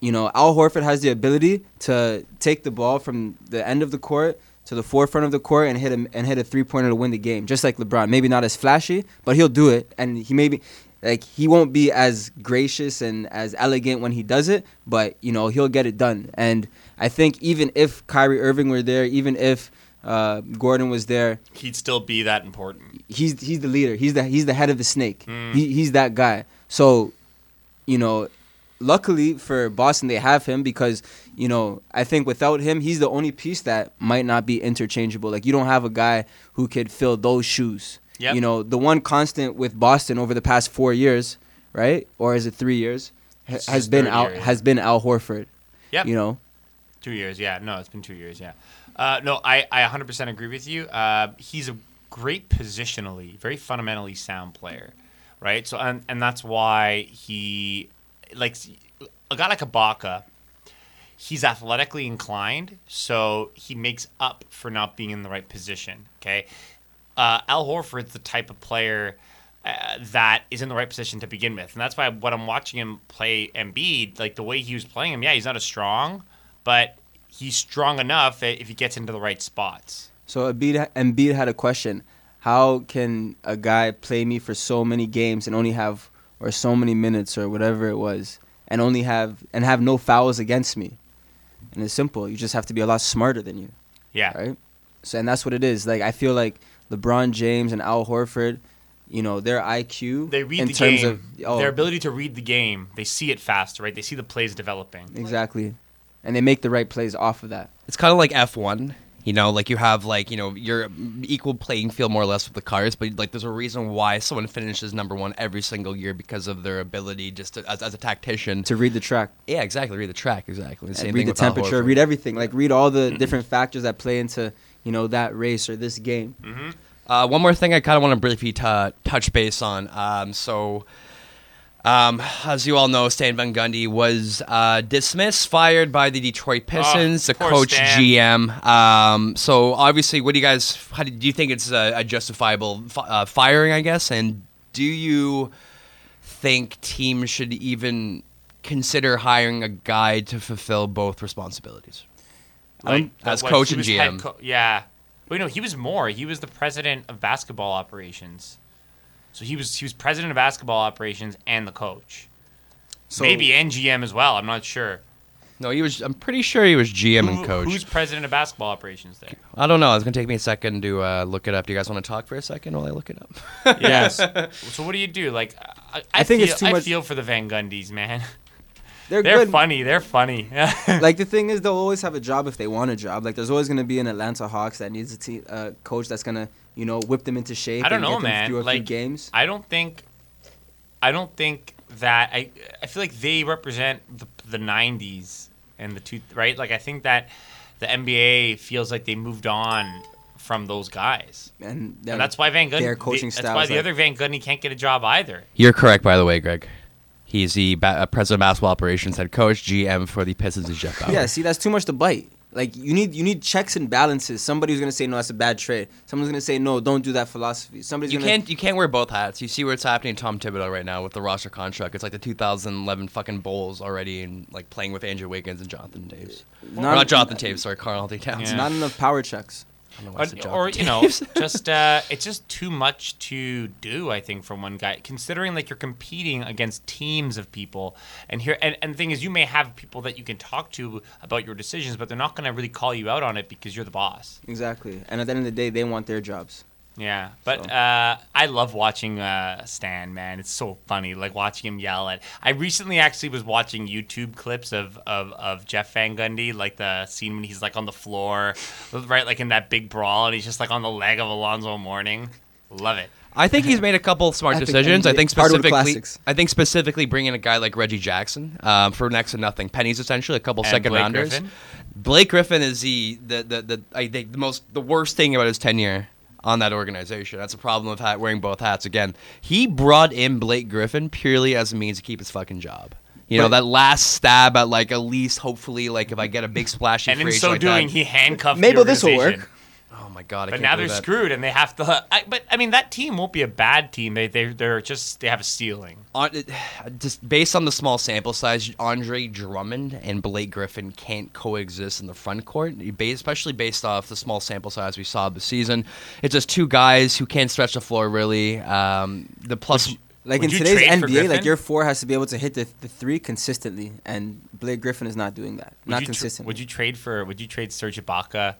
you know, Al Horford has the ability to take the ball from the end of the court to the forefront of the court and hit a, and hit a three pointer to win the game, just like LeBron. Maybe not as flashy, but he'll do it, and he maybe like he won't be as gracious and as elegant when he does it, but you know he'll get it done. And I think even if Kyrie Irving were there, even if uh, Gordon was there, He'd still be that important. he's he's the leader. He's the he's the head of the snake. He, he's that guy. So, you know, luckily for Boston, they have him because you know I think without him, he's the only piece that might not be interchangeable. Like you don't have a guy who could fill those shoes. Yep. You know, the one constant with Boston over the past four years, right, or is it three years, ha- has been Al year, yeah. has been Al Horford. Yep. You know, Two years, yeah. No, it's been two years, yeah. Uh, no, I, I 100% agree with you. Uh, he's a great positionally, very fundamentally sound player, right? So, and, and that's why he, like, a guy like Ibaka, he's athletically inclined, so he makes up for not being in the right position, okay? Uh, Al Horford's the type of player uh, that is in the right position to begin with. And that's why when I'm watching him play Embiid, like the way he was playing him, yeah, he's not as strong, but he's strong enough if he gets into the right spots. So Embiid, Embiid had a question: How can a guy play me for so many games and only have, or so many minutes or whatever it was, and only have and have no fouls against me? And it's simple. You just have to be a lot smarter than you, Yeah. right? So and that's what it is. Like I feel like LeBron James and Al Horford, you know, their IQ They read in the terms game. of oh, Their ability to read the game, they see it faster, right? They see the plays developing. exactly, and they make the right plays off of that. It's kind of like F1. You know, like you have like you know you're equal playing field more or less with the cars, but like there's a reason why someone finishes number one every single year because of their ability just to, as, as a tactician. To read the track. yeah, exactly. Read the track. Exactly. The same read thing the temperature, read everything. Like read all the mm-hmm. different factors that play into you know that race or this game. Uh, one more thing I kind of want to briefly t- touch base on. Um, so, um, as you all know, Stan Van Gundy was uh, dismissed, fired by the Detroit Pistons, the coach Stan. GM. Um, so, obviously, what do you guys? How do, do you think it's a, a justifiable fi- uh, firing? I guess, and do you think teams should even consider hiring a guy to fulfill both responsibilities? Like as what, coach and GM. co- yeah. Wait, no, he was more. He was the president of basketball operations. So he was he was president of basketball operations and the coach. So Maybe and GM as well. I'm not sure. No, he was. I'm pretty sure he was GM Who- and coach. Who's president of basketball operations there? I don't know. It's gonna take me a second to uh, look it up. Do you guys want to talk for a second while I look it up? Yes. (laughs) so what do you do? Like, I, I, I think feel, it's too I much- feel for the Van Gundys, man. (laughs) they're, They're good. funny. They're funny. (laughs) like the thing is, they'll always have a job if they want a job. Like there's always gonna be an Atlanta Hawks that needs a te- uh, coach that's gonna you know whip them into shape. I don't and know, get them man. Through a few Like games. I don't think, I don't think that I. I feel like they represent the the '90s and the two right. Like I think that the NBA feels like they moved on from those guys, and, and that's why Van Gundy. their coaching That's why the like- other Van Gundy can't get a job either. You're correct, by the way, Greg. He's the ba- uh, president of basketball operations head coach, GM for the Pistons. Is Jeff Bower. Yeah, see, that's too much to bite. Like you need you need checks and balances. Somebody's gonna say no, that's a bad trade. Someone's gonna say no, don't do that philosophy. Somebody's You gonna can't you can't wear both hats. You see what's happening to Tom Thibodeau right now with the roster contract. It's like the 2011 fucking Bulls already, and like playing with Andrew Wiggins and Jonathan Toews. Or Not- Jonathan Toews, sorry, Karl-Anthony Towns. Not enough power checks. I don't know why I Or, or you know, (laughs) just uh, it's just too much to do. I think from one guy, considering like you're competing against teams of people, and here and, and the thing is, you may have people that you can talk to about your decisions, but they're not going to really call you out on it because you're the boss. Exactly. And at the end of the day, they want their jobs. Yeah, but So. uh, I love watching uh, Stan. Man, it's so funny. Like watching him yell at. I recently actually was watching YouTube clips of, of, of Jeff Van Gundy, like the scene when he's like on the floor, right, like in that big brawl, and he's just like on the leg of Alonzo Mourning. Love it. I think he's made a couple smart Epic decisions. I think specifically. I think specifically bringing a guy like Reggie Jackson um, for next to nothing pennies, essentially a couple And second Blake rounders. Griffin? Blake Griffin is the the, the, the I think the most the worst thing about his tenure on that organization. That's a problem of hat, wearing both hats. Again, he brought in Blake Griffin purely as a means to keep his fucking job. You know But- that last stab at like at least hopefully like if I get a big splashy And in free so like doing, that, he handcuffed. Maybe the this will work. My god! I But can't now they're that. screwed, and they have to. I, but I mean, that team won't be a bad team. They they they're just they have a ceiling. on, (sighs) just based on the small sample size, Andre Drummond and Blake Griffin can't coexist in the front court, especially based off the small sample size we saw this season. It's just two guys who can't stretch the floor really. Um, the plus, Like Would in today's NBA, like your four has to be able to hit the, the three consistently, and Blake Griffin is not doing that. Would not you tr- consistently. would you trade for? Would you trade Serge Ibaka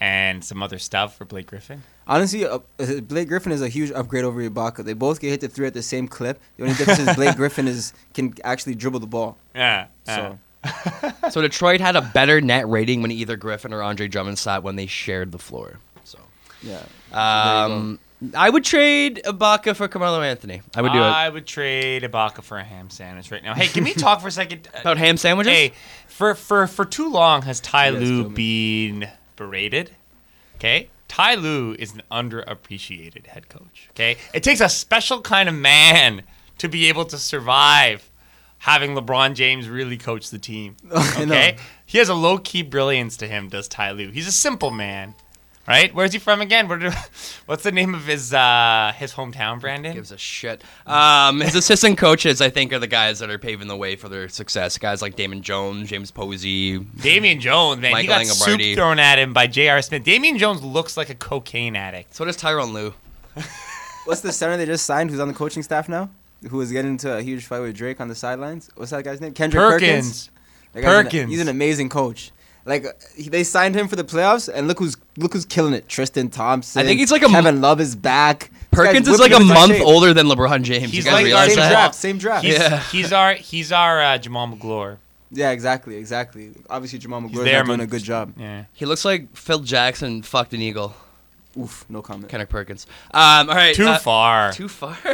and some other stuff for Blake Griffin? Honestly, uh, uh, Blake Griffin is a huge upgrade over Ibaka. They both get hit the three at the same clip. The only difference is Blake (laughs) Griffin is can actually dribble the ball. Yeah. So (laughs) so Detroit had a better net rating when either Griffin or Andre Drummond sat when they shared the floor. So, yeah. um, I would trade Ibaka for Carmelo Anthony. I would do it. I would trade Ibaka for a ham sandwich right now. Hey, can we talk for a second? Uh, (laughs) About ham sandwiches? Hey, for for for too long has Ty You Lue kill me. been berated? Okay, Ty Lue is an underappreciated head coach. Okay, it takes a special kind of man to be able to survive having LeBron James really coach the team. (laughs) Okay, he has a low key brilliance to him. Does Ty Lue? He's a simple man. Right? Where's he from again? Where do, (laughs) what's the name of his uh, his hometown, Brandon? gives a shit. Um, his assistant coaches, I think, are the guys that are paving the way for their success. Guys like Damon Jones, James Posey. Damian Jones, man, he got soup thrown at him by J.R. Smith. Damian Jones looks like a cocaine addict. So does Tyronn Lue. (laughs) What's the center they just signed? Who's on the coaching staff now? Who was getting into a huge fight with Drake on the sidelines? What's that guy's name? Kendrick Perkins. Perkins. That guy's an- Perkins. he's an amazing coach. Like he- they signed him for the playoffs, and look who's look who's killing it. Tristan Thompson. I think he's like a m- Kevin Love is back. Perkins is like a month shape. older than LeBron James. He's you guys like realize same that? draft, same draft. He's, Yeah. he's our he's our uh, Jamal Magloire. Yeah, exactly, exactly. Obviously, Jamal Magloire's there, doing a good job. Yeah. He looks like Phil Jackson fucked an eagle. Oof, no comment. Kendrick Perkins. Um, all right. Too uh, far. Too far. (laughs)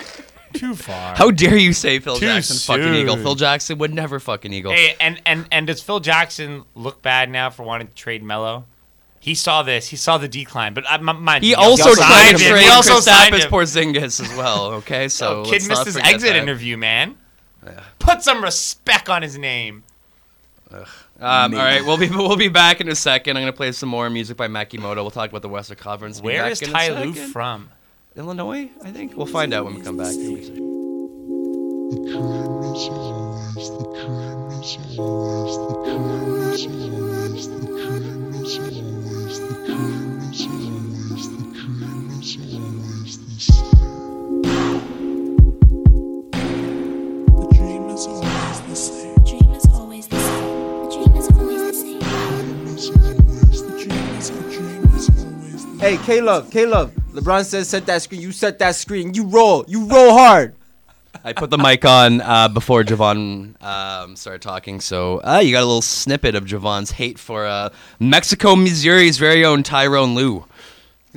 Too far. How dare you say Phil Too Jackson fucked an eagle? Phil Jackson would never fucking eagle. Hey, and, and and does Phil Jackson look bad now for wanting to trade Melo? He saw this. He saw the decline, but uh, m- mind He you, also also tried signed to him. trade He also signed Kristaps him. Porzingis as well. Okay, (laughs) so kid let's missed not his forget exit that. interview, man. Put some respect on his name. Um, all right, we'll be (laughs) we'll be back in a second. I'm gonna play some more music by Makimoto. We'll talk about the Western Conference. Be Where back is in a Ty Lue second. from? Illinois, I think. We'll find out when we come back. dream is always the same. The dream is always the same. The dream is always the same. The dream is the dream is always the Hey, K Love, K Love. LeBron says set that screen. You set that screen. You roll. You roll hard. I put the mic on uh, before Javon um, started talking, so uh, you got a little snippet of Javon's hate for uh, Mexico, Missouri's very own Tyronn Lue.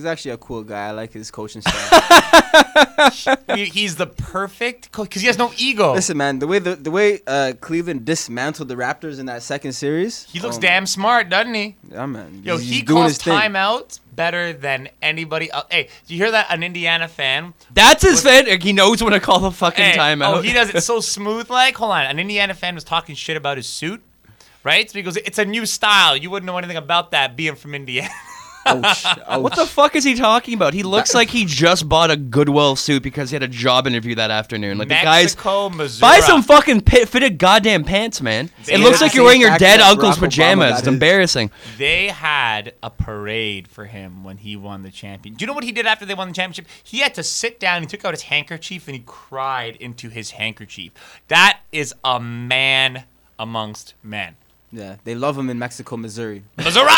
He's actually a cool guy. I like his coaching style. (laughs) He- He's the perfect coach because he has no ego. Listen, man, the way the, the way uh, Cleveland dismantled the Raptors in that second series. He looks um, damn smart, doesn't he? Yeah, man. Yo, He's- he he's calls his timeouts better than anybody else. Hey, do you hear that? An Indiana fan. That's his fan. like, He knows when to call the fucking Hey, timeout. Oh, he does it so smooth. Like, hold on. An Indiana fan was talking shit about his suit, right? So he goes, "It's a new style. You wouldn't know anything about that being from Indiana." (laughs) Oh, ouch, ouch. What the fuck is he talking about? He looks like he just bought a Goodwill suit because he had a job interview that afternoon. Like the guys, Mexico, Missouri. buy some fucking pit, fitted goddamn pants, man. They it looks like you're wearing your dead uncle's Barack pajamas. got It's his. embarrassing. They had a parade for him when he won the champion. Do you know what he did after they won the championship? He had to sit down. He took out his handkerchief and he cried into his handkerchief. That is a man amongst men. Yeah, they love him in Mexico, Missouri. Missouri.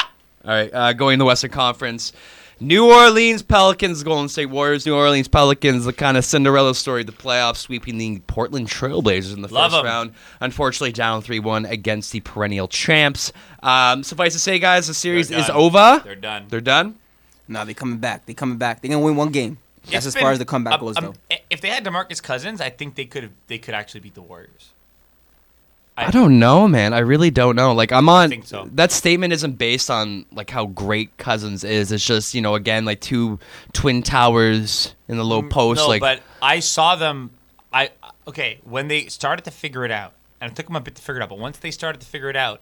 All right, uh, going to the Western Conference. New Orleans Pelicans, Golden State Warriors. New Orleans Pelicans, the kind of Cinderella story, of the playoffs, sweeping the Portland Trailblazers in the Love first 'em. round. Unfortunately, down 3 1 against the perennial champs. Um, suffice to say, guys, the series is over. They're done. They're done. Nah, they're coming back. They're coming back. They're gonna win one game. That's It's as been- far as the comeback um, goes, um, though. If they had DeMarcus Cousins, I think they could have. They could actually beat the Warriors. I don't know, man. I really don't know. Like I'm on think so. that statement isn't based on like how great Cousins is. It's just, you know, again, like two twin towers in the low post Mm, no, like but I saw them. I okay when they started to figure it out, and it took them a bit to figure it out. But once they started to figure it out,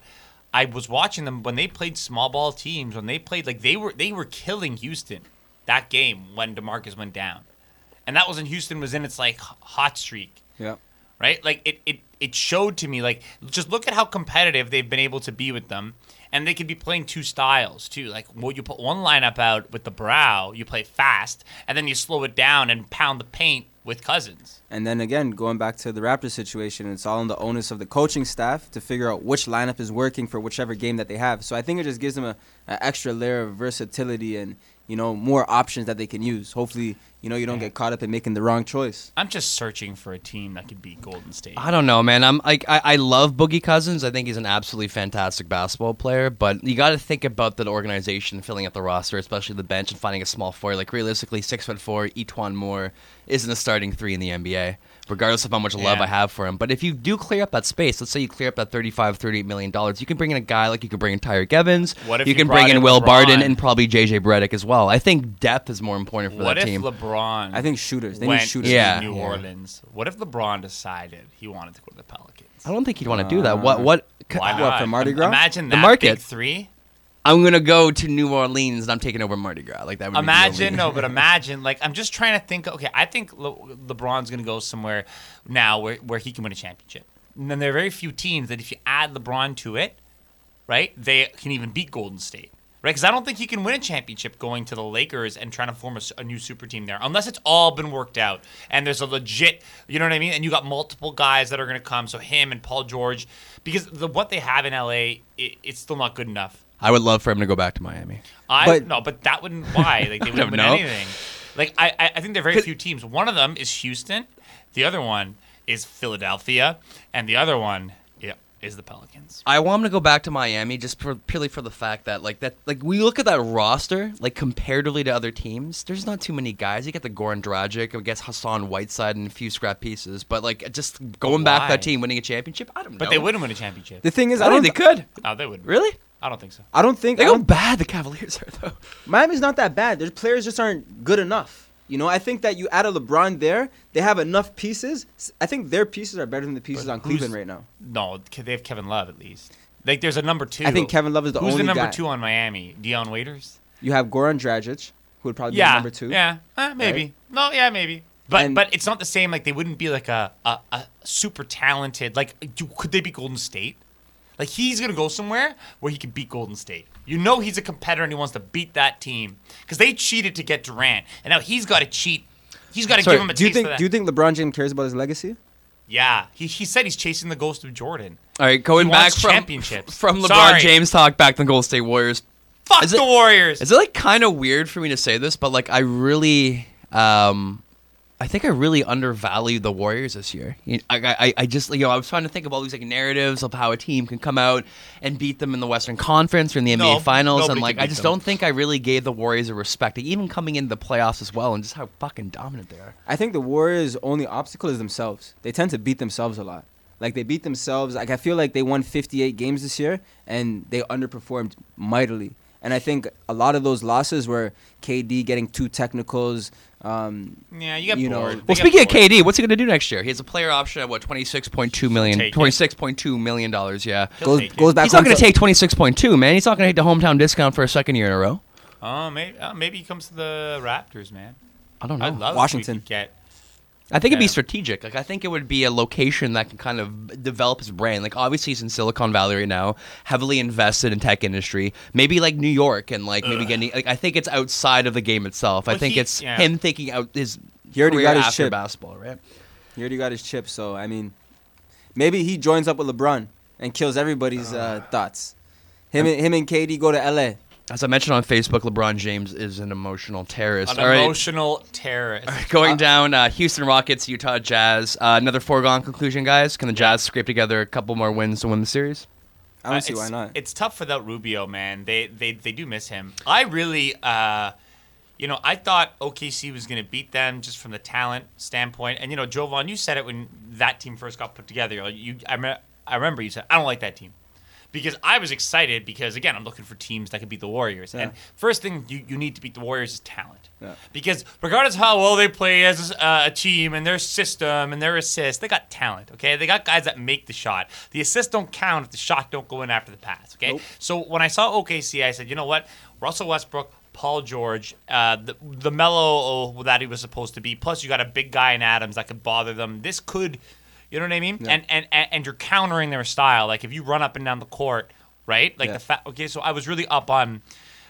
I was watching them when they played small ball teams. When they played, like they were they were killing Houston that game when Demarcus went down, and that was when Houston was in its like hot streak Yeah. Right? Like it, it, it showed to me like just look at how competitive they've been able to be with them, and they could be playing two styles too. Like well, you put one lineup out with the brow, you play fast, and then you slow it down and pound the paint with Cousins. And then again, going back to the Raptors situation, it's all on the onus of the coaching staff to figure out which lineup is working for whichever game that they have. So I think it just gives them a, a extra layer of versatility and you know more options that they can use. Hopefully, you know you don't get caught up in making the wrong choice. I'm just searching for a team that could beat Golden State. I don't know, man. I'm like I, I love Boogie Cousins. I think he's an absolutely fantastic basketball player. But you got to think about the organization filling up the roster, especially the bench, and finding a small four. Like realistically, six foot four, E'Twaun Moore isn't a starting three in the NBA, regardless of how much love Yeah. I have for him. But if you do clear up that space, let's say you clear up that 35, 38 million dollars, you can bring in a guy like you could bring in Tyreke Evans. What if you you can bring in in Will Barton LeBron? and probably JJ Redick as well. I think depth is more important for what that if team. LeBron? I think shooters. They went need shooters. to Yeah. New Yeah. Orleans. What if LeBron decided he wanted to go to the Pelicans? I don't think he'd want to do that. What uh, what Why What, not? for Mardi Im- Gras? Imagine The that market. big three. I'm gonna go to New Orleans and I'm taking over Mardi Gras. Like that would be the Imagine only- no, but (laughs) imagine like I'm just trying to think. Okay, I think Le- LeBron's gonna go somewhere now where where he can win a championship. And then there are very few teams that if you add LeBron to it, right, they can even beat Golden State. Right, because I don't think you can win a championship going to the Lakers and trying to form a new super team there, unless it's all been worked out and there's a legit, you know what I mean. And you got multiple guys that are going to come, so him and Paul George, because the what they have in LA, it, it's still not good enough. I would love for him to go back to Miami. I But- no, but that wouldn't why like they (laughs) don't wouldn't win know. anything. Like I, I, I think there are very few teams. One of them is Houston, the other one is Philadelphia, and the other one, yeah, is the Pelicans. I want him to go back to Miami just for, purely for the fact that like that like we look at that roster like comparatively to other teams. There's not too many guys. You get the Goran Dragic, I guess Hassan Whiteside, and a few scrap pieces. But like just going back why? that team winning a championship, I don't know. But they wouldn't win a championship. The thing is, I, I don't think they could. No, they wouldn't. Really? I don't think so. I don't think They I go don't- bad. The Cavaliers are though. Miami's not that bad. Their players just aren't good enough. You know, I think that you add a LeBron there, they have enough pieces. I think their pieces are better than the pieces on Cleveland right now. No, they have Kevin Love at least. Like there's a number two. I think Kevin Love is the only one. Who's only the number guy. two on Miami? Dion Waiters. You have Goran Dragic, who would probably be Yeah, number two. Yeah, uh, maybe. No, yeah, maybe. But And- but it's not the same. Like they wouldn't be like a a, a super talented. Like do, could they be Golden State? Like he's gonna go somewhere where he can beat Golden State. You know he's a competitor and he wants to beat that team because they cheated to get Durant, and now he's got to cheat. He's got to give him a do you think of that. do you think LeBron James cares about his legacy? yeah, he, he said he's chasing the ghost of Jordan. All right, going He back from championships. from LeBron Sorry. James talk back to the Golden State Warriors. Fuck Is it- the Warriors. Is it like kind of weird for me to say this, but like I really, um, I think I really undervalue the Warriors this year. You I, I, I just, you know, I was trying to think of all these like narratives of how a team can come out and beat them in the Western Conference or in the NBA No, Finals, and like I just them. don't think I really gave the Warriors a respect, even coming into the playoffs as well, and just how fucking dominant they are. I think the Warriors' only obstacle is themselves. They tend to beat themselves a lot. Like they beat themselves. Like I feel like they won 58 games this year and they underperformed mightily. And I think a lot of those losses were KD getting two technicals. Um, yeah, you get you know- bored. Well, They get speaking of. KD, what's he gonna do next year? He has a player option at what twenty six point two million. Twenty six point two million dollars. Yeah, He'll goes take goes back. he's not gonna take twenty six point two, man. He's not gonna take the hometown discount for a second year in a row. Oh, maybe uh, maybe he comes to the Raptors, man. I don't know. I'd love Washington. If we could get I think it'd be strategic. Like I think it would be a location that can kind of develop his brand. Like obviously he's in Silicon Valley right now, heavily invested in tech industry. Maybe like New York and like maybe getting like I think it's outside of the game itself. I Well, think he- it's yeah. him thinking out his He already career got his after chip. basketball, right? He already got his chip. So I mean, maybe he joins up with LeBron and kills everybody's uh, thoughts. Him and him and KD go to LA. As I mentioned on Facebook, LeBron James is an emotional terrorist. an All right. emotional terrorist. Going down, uh, Houston Rockets, Utah Jazz. Uh, another foregone conclusion, guys. Can the Jazz scrape together a couple more wins to win the series? I don't Uh, see it's, why not. It's tough without Rubio, man. They they they do miss him. I really, uh, you know, I thought OKC was going to beat them just from the talent standpoint. And you know, Jovan, you said it when that team first got put together. Like, You, I, me- I remember you said I don't like that team because I was excited because again I'm looking for teams that can beat the Warriors. And first thing you, you need to beat the Warriors is talent. Yeah. Because regardless how well they play as uh, a team and their system and their assists, they got talent. Okay, they got guys that make the shot. The assists don't count if the shot don't go in after the pass. Okay, Nope. so when I saw OKC, I said, you know what, Russell Westbrook. Paul George, uh, the, the mellow that he was supposed to be. Plus, you got a big guy in Adams that could bother them. This could, you know what I mean? And, and and and you're countering their style. Like if you run up and down the court, right? Like Yeah. the fact. Okay, so I was really up on,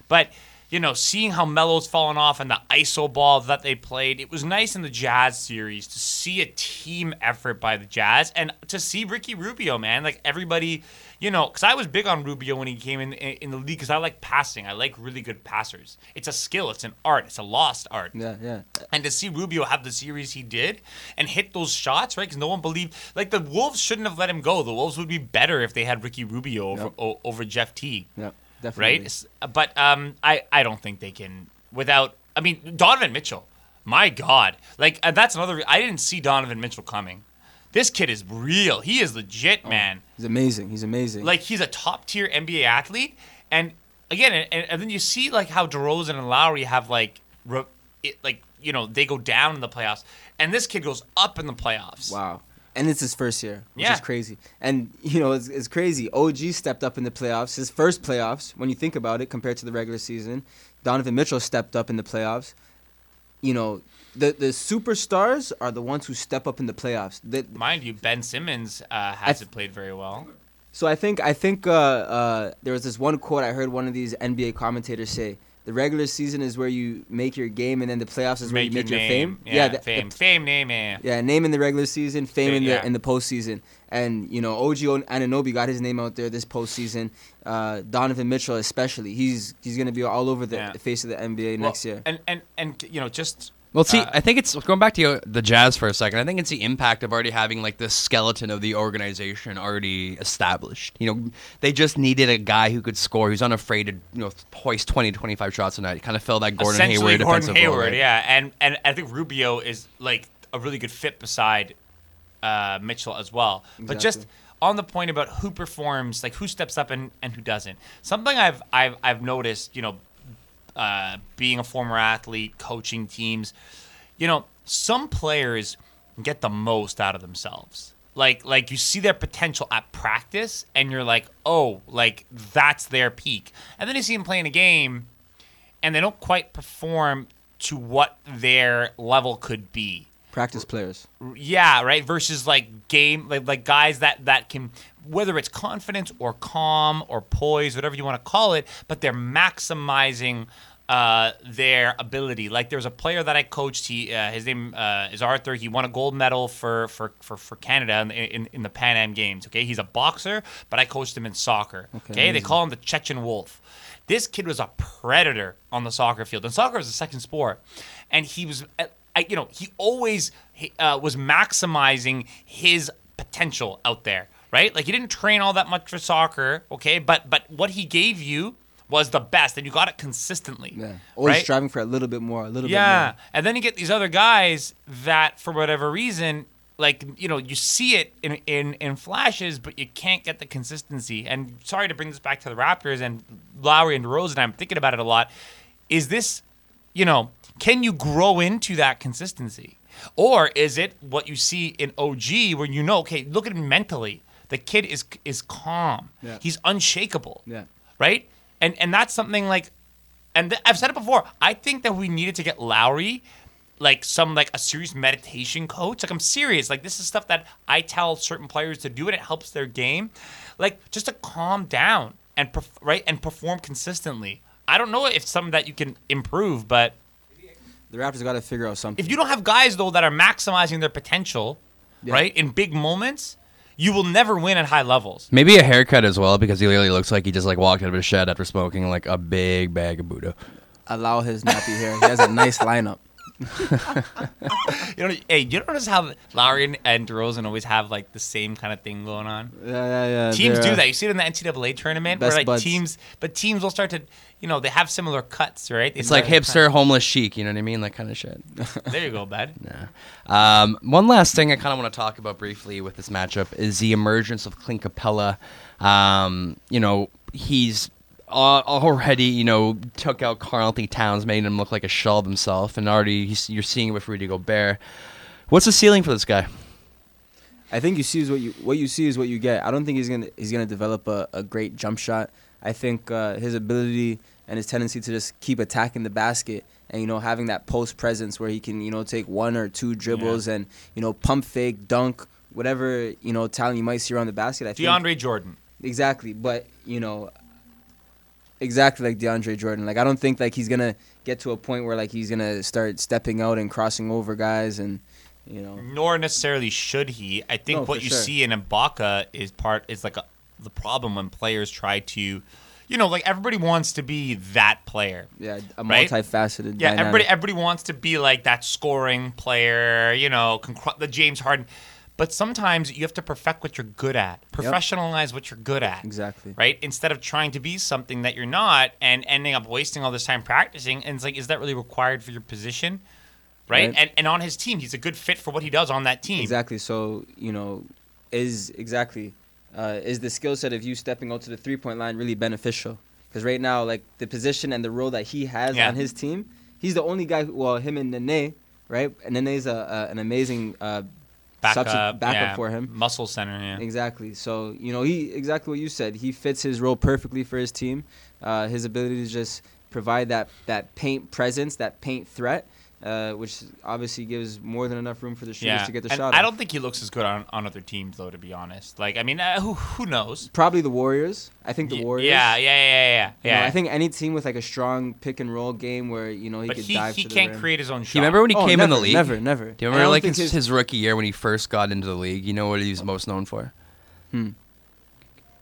but you know, seeing how Melo's fallen off and the ISO ball that they played, it was nice in the Jazz series to see a team effort by the Jazz and to see Ricky Rubio, man. Like everybody, you know, because I was big on Rubio when he came in in, the league because I like passing. I like really good passers. It's a skill. It's an art. It's a lost art. Yeah, yeah. And to see Rubio have the series he did and hit those shots, right? Because no one believed, like the Wolves shouldn't have let him go. The Wolves would be better if they had Ricky Rubio over Yep. o- over Jeff Teague, Yeah, definitely. right? But um, I I don't think they can without. I mean, Donovan Mitchell, my God, like uh, that's another. re- I didn't see Donovan Mitchell coming. This kid is real. He is legit, oh, man. He's amazing. He's amazing. Like he's a top tier NBA athlete, and again, and, and then you see like how DeRozan and Lowry have like, re- it, like you know they go down in the playoffs, and this kid goes up in the playoffs. Wow. And it's his first year, which Yeah. is crazy. And you know, it's, it's crazy. OG stepped up in the playoffs, his first playoffs. When you think about it, compared to the regular season, Donovan Mitchell stepped up in the playoffs. You know, the the superstars are the ones who step up in the playoffs. The, Mind you, Ben Simmons uh, hasn't played very well. So I think I think uh, uh, there was this one quote I heard one of these NBA commentators say: "The regular season is where you make your game, and then the playoffs is where you make your, name. fame." Yeah, the- the- fame, fame, name, yeah. yeah, name in the regular season, fame Fa- in the yeah. in the postseason, and you know OG Anunoby got his name out there this postseason. Uh, Donovan Mitchell especially, he's he's gonna be all over the, Yeah. the face of the NBA Well, next year. And and and you know just Well, see, Uh, I think it's going back to the Jazz for a second. I think it's the impact of already having like the skeleton of the organization already established. You know, they just needed a guy who could score, who's unafraid to you know hoist 20, 25 shots a night, kind of fill that Gordon Hayward Gordon Hayward, role. right? yeah, and and I think Rubio is like a really good fit beside uh, Mitchell as well. But just on the point about who performs, like who steps up and, and who doesn't. Something I've I've I've noticed, you know, uh, being a former athlete, coaching teams, you know, some players get the most out of themselves. Like like you see their potential at practice and you're like, "Oh, like that's their peak." And then you see them playing a game and they don't quite perform to what their level could be. Practice players. Yeah, right. Versus like game, like like guys that that can, whether it's confidence or calm or poise, whatever you want to call it, but they're maximizing uh, their ability. Like there's a player that I coached. He uh, his name uh, is Arthur. He won a gold medal for for for, for Canada in, in in the Pan Am Games. Okay, he's a boxer, but I coached him in soccer. Okay, they call him the Chechen Wolf. This kid was a predator on the soccer field, and soccer is a second sport. And he was, I, you know, he always uh, was maximizing his potential out there, right? Like he didn't train all that much for soccer, okay, but but what he gave you was the best, and you got it consistently. Yeah, always right? striving for a little bit more, a little Yeah, bit more. Yeah. And then you get these other guys that, for whatever reason, like you know, you see it in in in flashes, but you can't get the consistency. And sorry to bring this back to the Raptors and Lowry and DeRozan. I'm thinking about it a lot. Is this, you know, can you grow into that consistency, or is it what you see in OG, where you know, okay, look at him mentally. The kid is is calm. Yeah. He's unshakable. Yeah. Right. And and that's something like and th- I've said it before. I think that we needed to get Lowry, like some like a serious meditation coach. Like I'm serious. Like this is stuff that I tell certain players to do, and it helps their game. Like just to calm down and perf- right and perform consistently. I don't know if it's something that you can improve, but. The Raptors got to figure out something. if you don't have guys though that are maximizing their potential, Yeah. right in big moments, you will never win at high levels. Maybe a haircut as well because he literally looks like he just like walked out of his shed after smoking like a big bag of Buddha. allow his nappy hair. He has a nice lineup. (laughs) You know, hey, you notice how Lowry and, and DeRozan always have like the same kind of thing going on? Yeah, yeah, yeah. Teams do uh, that. You see it in the NCAA tournament Best where like buds. teams, but teams will start to, you know, they have similar cuts, right? They It's like hipster, homeless chic. You know what I mean? That kind of shit. (laughs) There you go, bud. (laughs) Um, one last thing I kind of want to talk about briefly with this matchup is the emergence of Clint Capela. Um, you know, he's al- already, you know, took out Karl-Anthony Towns, made him look like a shell of himself, and already he's, you're seeing it with Rudy Gobert. What's the ceiling for this guy? I think you see is what you what you see is what you get. I don't think he's gonna he's gonna develop a, a great jump shot. I think uh, his ability and his tendency to just keep attacking the basket and you know having that post presence where he can you know take one or two dribbles and you know pump fake, dunk, whatever you know talent you might see around the basket. I think DeAndre Jordan. Exactly, but you know, exactly like DeAndre Jordan. Like I don't think like he's gonna get to a point where like he's gonna start stepping out and crossing over guys and you know. Nor necessarily should he. I think No, what you sure. see in Ibaka is part is like a, the problem when players try to, you know, like everybody wants to be that player. Yeah, a Right? multifaceted. Yeah, dynamic. everybody everybody wants to be like that scoring player, you know, the James Harden. But sometimes you have to perfect what you're good at, professionalize what you're good at. Exactly. Right? Instead of trying to be something that you're not and ending up wasting all this time practicing. And it's like, is that really required for your position? Right? Right. And and on his team, he's a good fit for what he does on that team. Exactly. So you know, is exactly uh, is the skill set of you stepping out to the three point line really beneficial? Because right now, like the position and the role that he has Yeah. on his team, he's the only guy. Who, well, him and Nene, right? And Nene's a, a an amazing uh, Backup, substi- backup yeah, for him. Muscle center, yeah. Exactly. So you know, he exactly what you said. He fits his role perfectly for his team. Uh, his ability to just provide that that paint presence, that paint threat, uh, which obviously gives more than enough room for the shooters Yeah. to get the And shot. I off. don't think he looks as good on, on other teams, though, to be honest. Like, I mean, uh, who who knows? Probably the Warriors. I think the Y- Warriors. Yeah, yeah, yeah, yeah. You know, yeah. I think any team with like a strong pick and roll game where you know he but could he, dive he to the can't rim. create his own shot. Do you remember when he Oh, came in the league? never, never. Do you remember like think his, his- his rookie year when he first got into the league? You know what he was most known for? Hmm.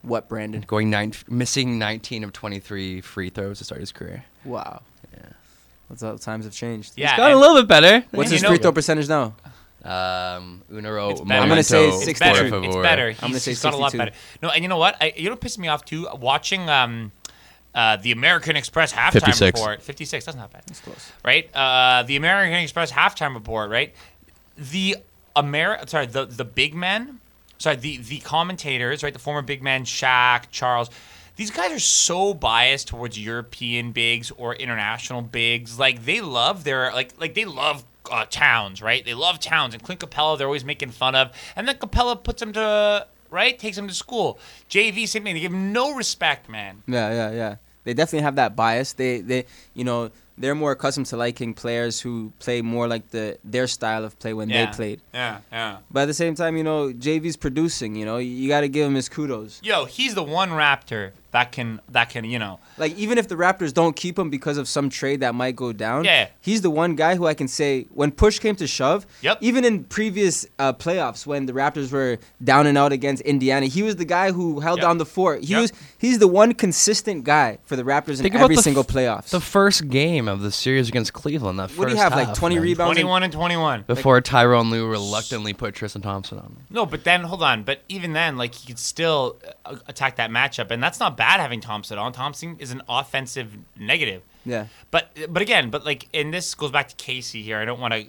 What Brandon? Going nine, missing 19 of 23 free throws to start his career. Wow. Yeah. What's up? Times have changed. Yeah, He's got a and- little bit better. What's his you free throw percentage now? Um, Unero, It's better. I'm gonna say Momento, it's 62. better. por It's favor. better. gonna He's, say he's got a lot 62. better. No, and you know what? I, you know what pissed me off too? Watching um, uh, the American Express halftime 56. report. 56. That's not bad. That's close. Right? Uh, the American Express halftime report. Right? The Ameri- Sorry, the the big men. Sorry, the the commentators. Right? The former big men, Shaq, Charles. These guys are so biased towards European bigs or international bigs. Like they love their like like they love uh, Towns, right? They love Towns and Clint Capela. They're always making fun of, and then Capela puts them to right, takes them to school. JV same thing. They give him no respect, man. Yeah, yeah, yeah. They definitely have that bias. They, they, you know, they're more accustomed to liking players who play more like the their style of play when Yeah. they played. Yeah, yeah. But at the same time, you know, JV's producing. You know, you got to give him his kudos. Yo, he's the one Raptor that can that can you know. Like even if the Raptors don't keep him because of some trade that might go down, Yeah. he's the one guy who I can say when push came to shove. Yep. Even in previous uh, playoffs when the Raptors were down and out against Indiana, he was the guy who held Yep. down the fort. He Yep. was he's the one consistent guy for the Raptors in Think about every the f- single playoffs. The first game of the series against Cleveland. That what do you first have like 20 man. rebounds? 21 and 21. Before Tyronn Lue reluctantly put Tristan Thompson on. No, but then hold on. But even then, like he could still uh, attack that matchup, and that's not bad having Thompson on. Thompson is an offensive negative. Yeah. But but again, but like, and this goes back to Casey here. I don't want to.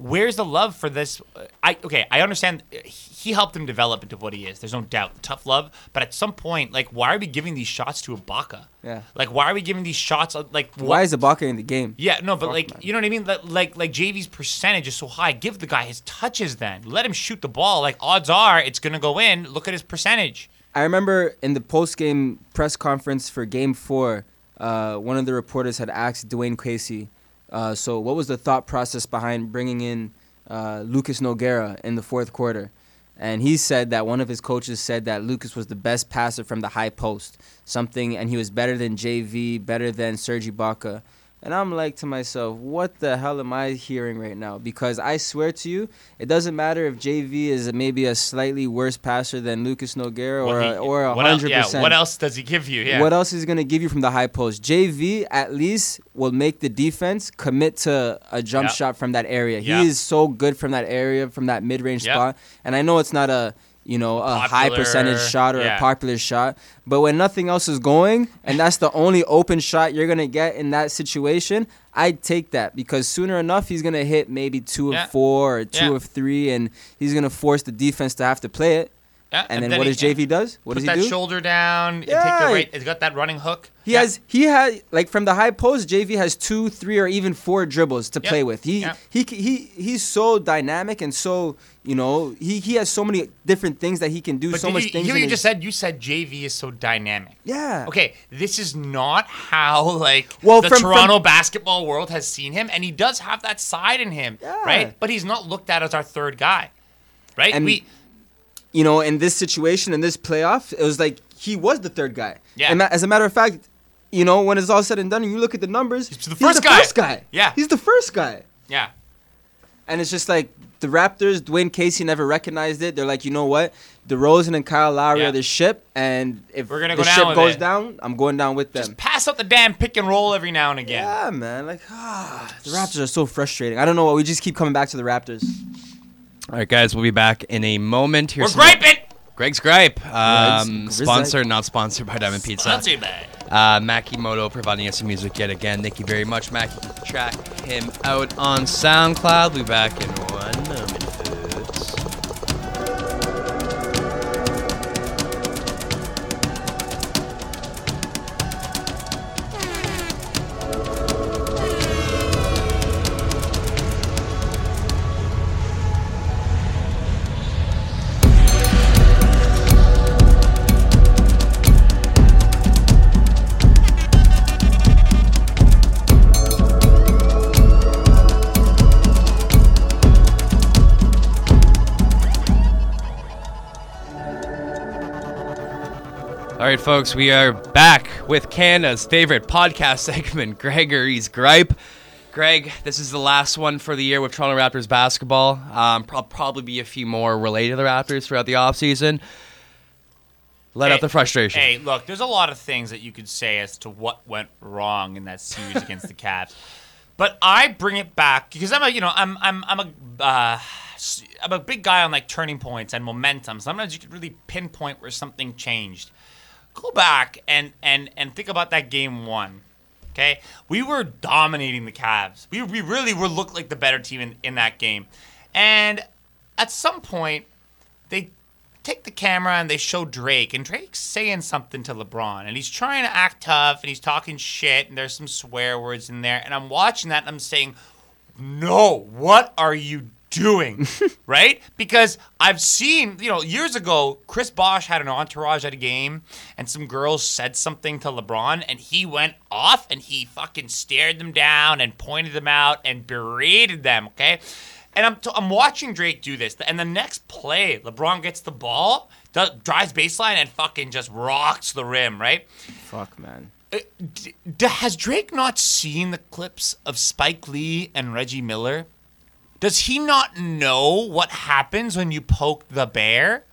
Where's the love for this? I okay. I understand he helped him develop into what he is. There's no doubt, tough love. But at some point, like, why are we giving these shots to Ibaka? Yeah. Like, why are we giving these shots? Like, Why what- is Ibaka in the game? yeah, no, but Fuck, like man. you know what I mean? Like, like like JV's percentage is so high. Give the guy his touches then. Let him shoot the ball. Like odds are it's gonna go in. Look at his percentage. I remember in the post game press conference for Game Four, uh, one of the reporters had asked Dwane Casey, uh, "So what was the thought process behind bringing in uh, Lucas Nogueira in the fourth quarter?" And he said that one of his coaches said that Lucas was the best passer from the high post, something, and he was better than JV, better than Serge Ibaka. And I'm like to myself, what the hell am I hearing right now? Because I swear to you, it doesn't matter if JV is maybe a slightly worse passer than Lucas Nogueira or a, he- or a hundred yeah, percent. what else does he give you? Yeah. What else is he going to give you from the high post? JV at least will make the defense commit to a jump Yep. shot from that area. Yep. He is so good from that area, from that mid range Yep. spot. And I know it's not a you know a high percentage shot or yeah. a popular shot, but when nothing else is going and that's the only open shot you're gonna get in that situation, I'd take that because sooner enough he's gonna hit maybe two Yeah. of four or two Yeah. of three, and he's gonna force the defense to have to play it. Yeah, And, then, then what he- does JV does? What does he do? Put that shoulder down. and Take Yeah. the right. It's got that running hook. He Yeah. has he had like from the high post. JV has two, three, or even four dribbles to Yep. play with. He Yep. he he he's so dynamic and so you know he he has so many different things that he can do. But so much you, things. what you his- just said? You said JV is so dynamic. Yeah. Okay, this is not how like Well, the from- from- Toronto basketball world has seen him, and he does have that side in him, Yeah. right? But he's not looked at as our third guy, right? And- we You know, in this situation, in this playoff, it was like he was the third guy. Yeah. And as a matter of fact, you know, when it's all said and done, and you look at the numbers, he's the first guy. First guy. Yeah. He's the first guy. yeah. And it's just like the Raptors, Dwane Casey never recognized it. They're like, you know what? DeRozan and Kyle Lowry Yeah. are the ship, and if We're gonna the go down ship goes it. down, I'm going down with them. Just pass out the damn pick and roll every now and again. Yeah, man. Like, ah, the Raptors are so frustrating. I don't know what. We just keep coming back to the Raptors. All right, guys, we'll be back in a moment. We're Here's some- griping. Greg's Gripe. Um, Greg's sponsored, not sponsored by Diamond Pizza. Sponsored by. Uh, Makimoto providing us some music yet again. Thank you very much, Mac. You track him out on SoundCloud. We'll be back in one moment, right, folks, we are back with Canada's favorite podcast (laughs) segment, Gregory's Gripe. Greg, this is the last one for the year with Toronto Raptors basketball. Um, prob- probably be a few more related to the Raptors throughout the offseason. Let out the frustration. Hey, look, there's a lot of things that you could say as to what went wrong in that series against the Cavs, but I bring it back because I'm a, you know, I'm I'm I'm a uh, I'm a big guy on like turning points and momentum. Sometimes you can really pinpoint where something changed. Go back and and and think about that game one. Okay, we were dominating the Cavs. We we really were looked like the better team in, in that game, and at some point they take the camera and they show Drake, and Drake's saying something to LeBron, and he's trying to act tough, and he's talking shit, and there's some swear words in there, and I'm watching that, and I'm saying, no, what are you doing? (laughs) right? Because I've seen, you know, years ago, Chris Bosh had an entourage at a game, and some girls said something to LeBron, and he went off and he fucking stared them down and pointed them out and berated them, okay? And I'm, t- I'm watching Drake do this, and the next play, LeBron gets the ball, does, drives baseline, and fucking just rocks the rim, right? Fuck, man. Uh, d- d- has Drake not seen the clips of Spike Lee and Reggie Miller? Does he not know what happens when you poke the bear?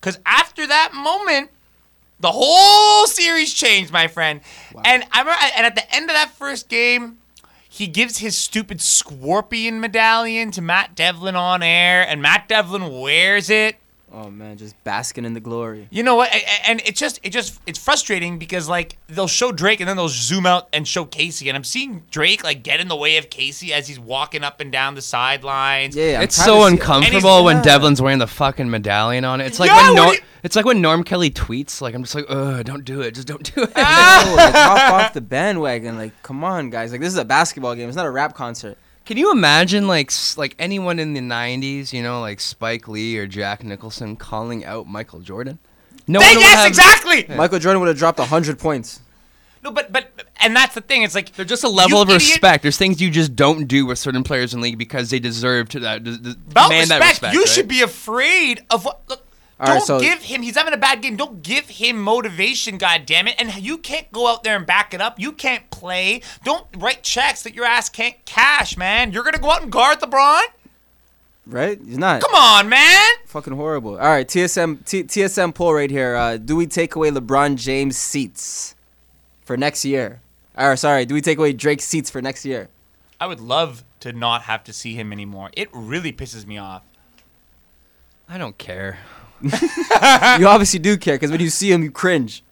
Because after that moment, the whole series changed, my friend. And I remember, and at the end of that first game, he gives his stupid scorpion medallion to Matt Devlin on air, and Matt Devlin wears it. Oh man, just basking in the glory. You know what? A- a- And it's just, it just, it's frustrating because like they'll show Drake and then they'll zoom out and show Casey, and I'm seeing Drake like get in the way of Casey as he's walking up and down the sidelines. Yeah, I'm it's so uncomfortable when yeah. Devlin's wearing the fucking medallion on it. It's like Yeah, when Norm, you- it's like when Norm Kelly tweets. Like I'm just like, ugh, don't do it, just don't do it. Oh, like, hop (laughs) off the bandwagon. Like, come on, guys. Like, this is a basketball game. It's not a rap concert. Can you imagine like like anyone in the '90s, you know, like Spike Lee or Jack Nicholson calling out Michael Jordan? No They- would yes, have- exactly. Michael Jordan would have dropped hundred points. No, but but and that's the thing. It's like There's just a level of idiot. respect. There's things you just don't do with certain players in the league because they deserve to that. d- d- About respect, that respect. you right? should be afraid of what. Look, All right, Don't so give him. He's having a bad game. Don't give him motivation. God damn it! And you can't go out there and back it up. You can't play. Don't write checks that your ass can't cash, man. You're gonna go out and guard LeBron. right? He's not. Come on, man. Fucking horrible. All right, TSM T, TSM poll right here. Uh, do we take away LeBron James seats for next year? Or sorry, do we take away Drake's seats for next year? I would love to not have to see him anymore. It really pisses me off. I don't care. (laughs) you obviously do care because when you see him, you cringe.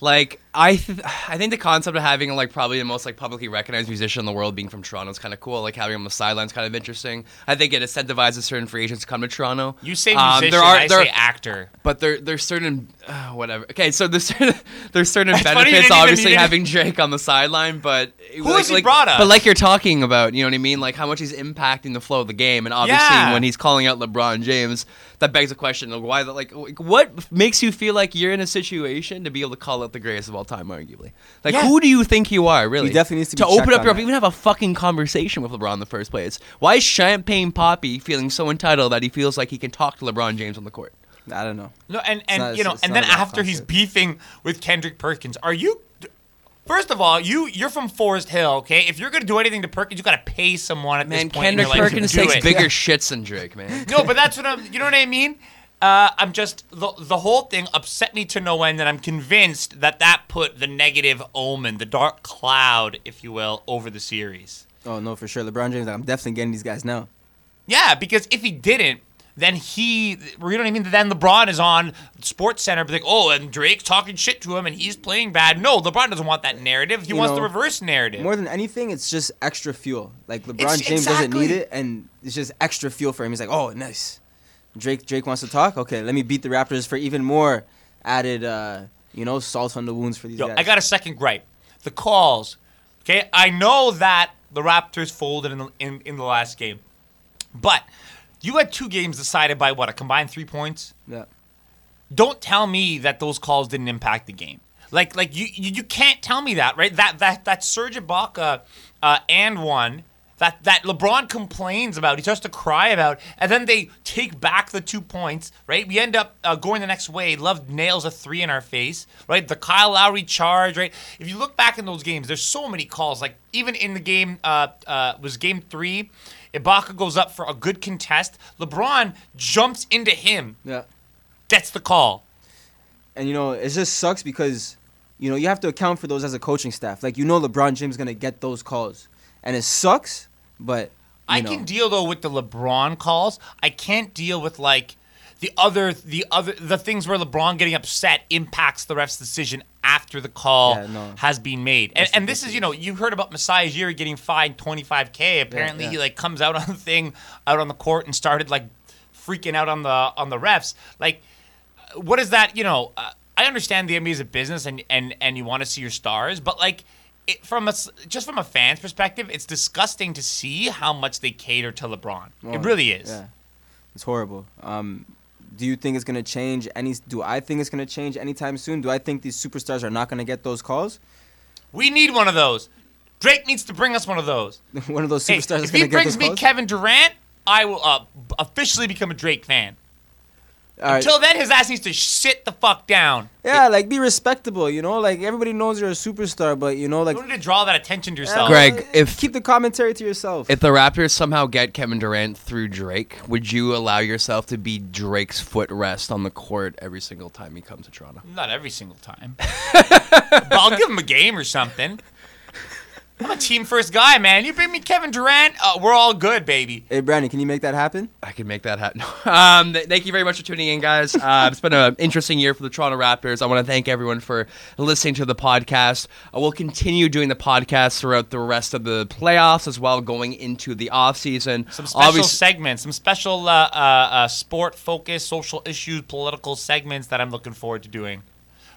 Like I, th- I think the concept of having like probably the most like publicly recognized musician in the world being from Toronto is kind of cool. Like having him on the sidelines kind of interesting. I think it incentivizes certain free agents to come to Toronto. You say Um, musician, there are- I there- say actor. But there, there's certain uh, whatever. Okay, so there's certain, (laughs) there's certain It's benefits even- obviously having Drake on the sideline, but Who like, he like- brought us? But like you're talking about, you know what I mean? Like how much he's impacting the flow of the game, and obviously Yeah. when he's calling out LeBron James, that begs the question of why. Like, like, what makes you feel like you're in a situation to be able to call out the greatest of all time, arguably? Like, Yeah. who do you think you are, really? He definitely needs to be open up your that. even have a fucking conversation with LeBron in the first place. Why is Champagne Papi feeling so entitled that he feels like he can talk to LeBron James on the court? I don't know. No, and and not- you know, and then about after he's beefing with Kendrick Perkins, are you? First of all, you you're from Forest Hill, okay? If you're gonna do anything to Perkins, you gotta pay someone at Man, this point. in Kendrick your life to Perkins do takes it. bigger shits than Drake, man. No, but that's what I'm. You know what I mean? Uh, I'm just the the whole thing upset me to no end, and I'm convinced that that put the negative omen, the dark cloud, if you will, over the series. Oh no, for sure. LeBron James, I'm definitely getting these guys now. Yeah, because if he didn't, then he, you know what I mean? Then LeBron is on Sports Center, be like, oh, and Drake's talking shit to him, and he's playing bad. No, LeBron doesn't want that narrative. He You wants know, the reverse narrative. More than anything, it's just extra fuel. Like LeBron It's- James doesn't need it, and it's just extra fuel for him. He's like, oh, nice. Drake Drake wants to talk. Okay, let me beat the Raptors for even more added, uh, you know, salt on the wounds for these Yo, guys. I got a second gripe. The calls. Okay, I know that the Raptors folded in the, in, in the last game, but you had two games decided by what a combined three points. yeah. Don't tell me that those calls didn't impact the game. Like like you you, you can't tell me that right. That that that Serge Ibaka uh, and one. That, that LeBron complains about, he starts to cry about, and then they take back the two points, right? We end up uh, going the next way. Love nails a three in our face, right? The Kyle Lowry charge, right? If you look back in those games, there's so many calls. Like even in the game, uh, uh, was game three, Ibaka goes up for a good contest. LeBron jumps into him, Yeah. gets the call. And you know, it just sucks because, you know, you have to account for those as a coaching staff. Like you know, LeBron James is gonna get those calls, and it sucks. But I know, can deal though with the LeBron calls. I can't deal with like the other the other the things where LeBron getting upset impacts the ref's decision after the call Yeah, no. has been made. And, and this is you know you heard about Masai Ujiri getting fined 25k. Apparently yeah. he like comes out on the thing out on the court and started like freaking out on the on the refs. Like what is that? You know, uh, I understand the NBA is a business and and and you want to see your stars, but like. It, from a just from a fan's perspective, it's disgusting to see how much they cater to LeBron. Oh, it really is. Yeah, it's horrible. Um, do you think it's gonna change any? Do I think it's gonna change anytime soon? Do I think these superstars are not gonna get those calls? We need one of those. Drake needs to bring us one of those. (laughs) One of those superstars is if he get brings me calls. Kevin Durant, I will uh, officially become a Drake fan. All right. Until then, his ass needs to sit the fuck down. Yeah, like be respectable. You know, like everybody knows you're a superstar, but you know, like You don't need to draw that attention to yourself. Greg, if keep the commentary to yourself. if the Raptors somehow get Kevin Durant through Drake, would you allow yourself to be Drake's footrest on the court every single time he comes to Toronto? Not every single time. (laughs) but I'll give him a game or something. I'm a team first guy, man. You bring me Kevin Durant, uh, we're all good, baby. hey, Brandon, can you make that happen? I can make that happen. (laughs) Um, th- thank you very much for tuning in, guys. Uh, it's been an interesting year for the Toronto Raptors. I want to thank everyone for listening to the podcast. Uh, we'll continue doing the podcast throughout the rest of the playoffs as well, going into the off season. Some special segments, some special uh, uh, uh, sport focused, social issues, political segments that I'm looking forward to doing.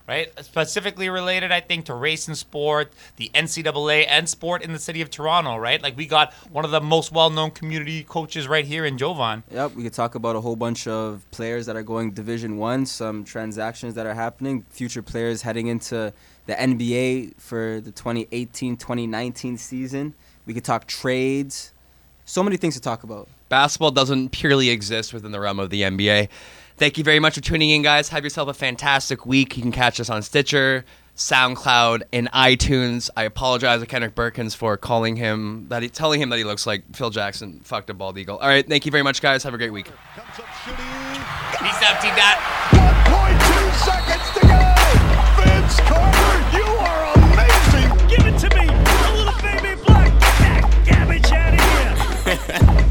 Right? Specifically related, I think, to race and sport, the NCAA, and sport in the city of Toronto, right? Like, we got one of the most well known community coaches right here in Jovan. Yep, we could talk about a whole bunch of players that are going Division One, some transactions that are happening, future players heading into the NBA for the 2018-2019 season. We could talk trades. So many things to talk about. basketball doesn't purely exist within the realm of the NBA. Thank you very much for tuning in, guys. Have yourself a fantastic week. You can catch us on Stitcher, SoundCloud, and iTunes. I apologize to Kendrick Perkins for calling him that he, telling him that he looks like Phil Jackson fucked a bald eagle. All right, thank you very much, guys. Have a great week. Peace out, Team 1.2 seconds to go. Vince Carter, you are amazing. Give it to me, a little baby black. Get garbage out of here. (laughs)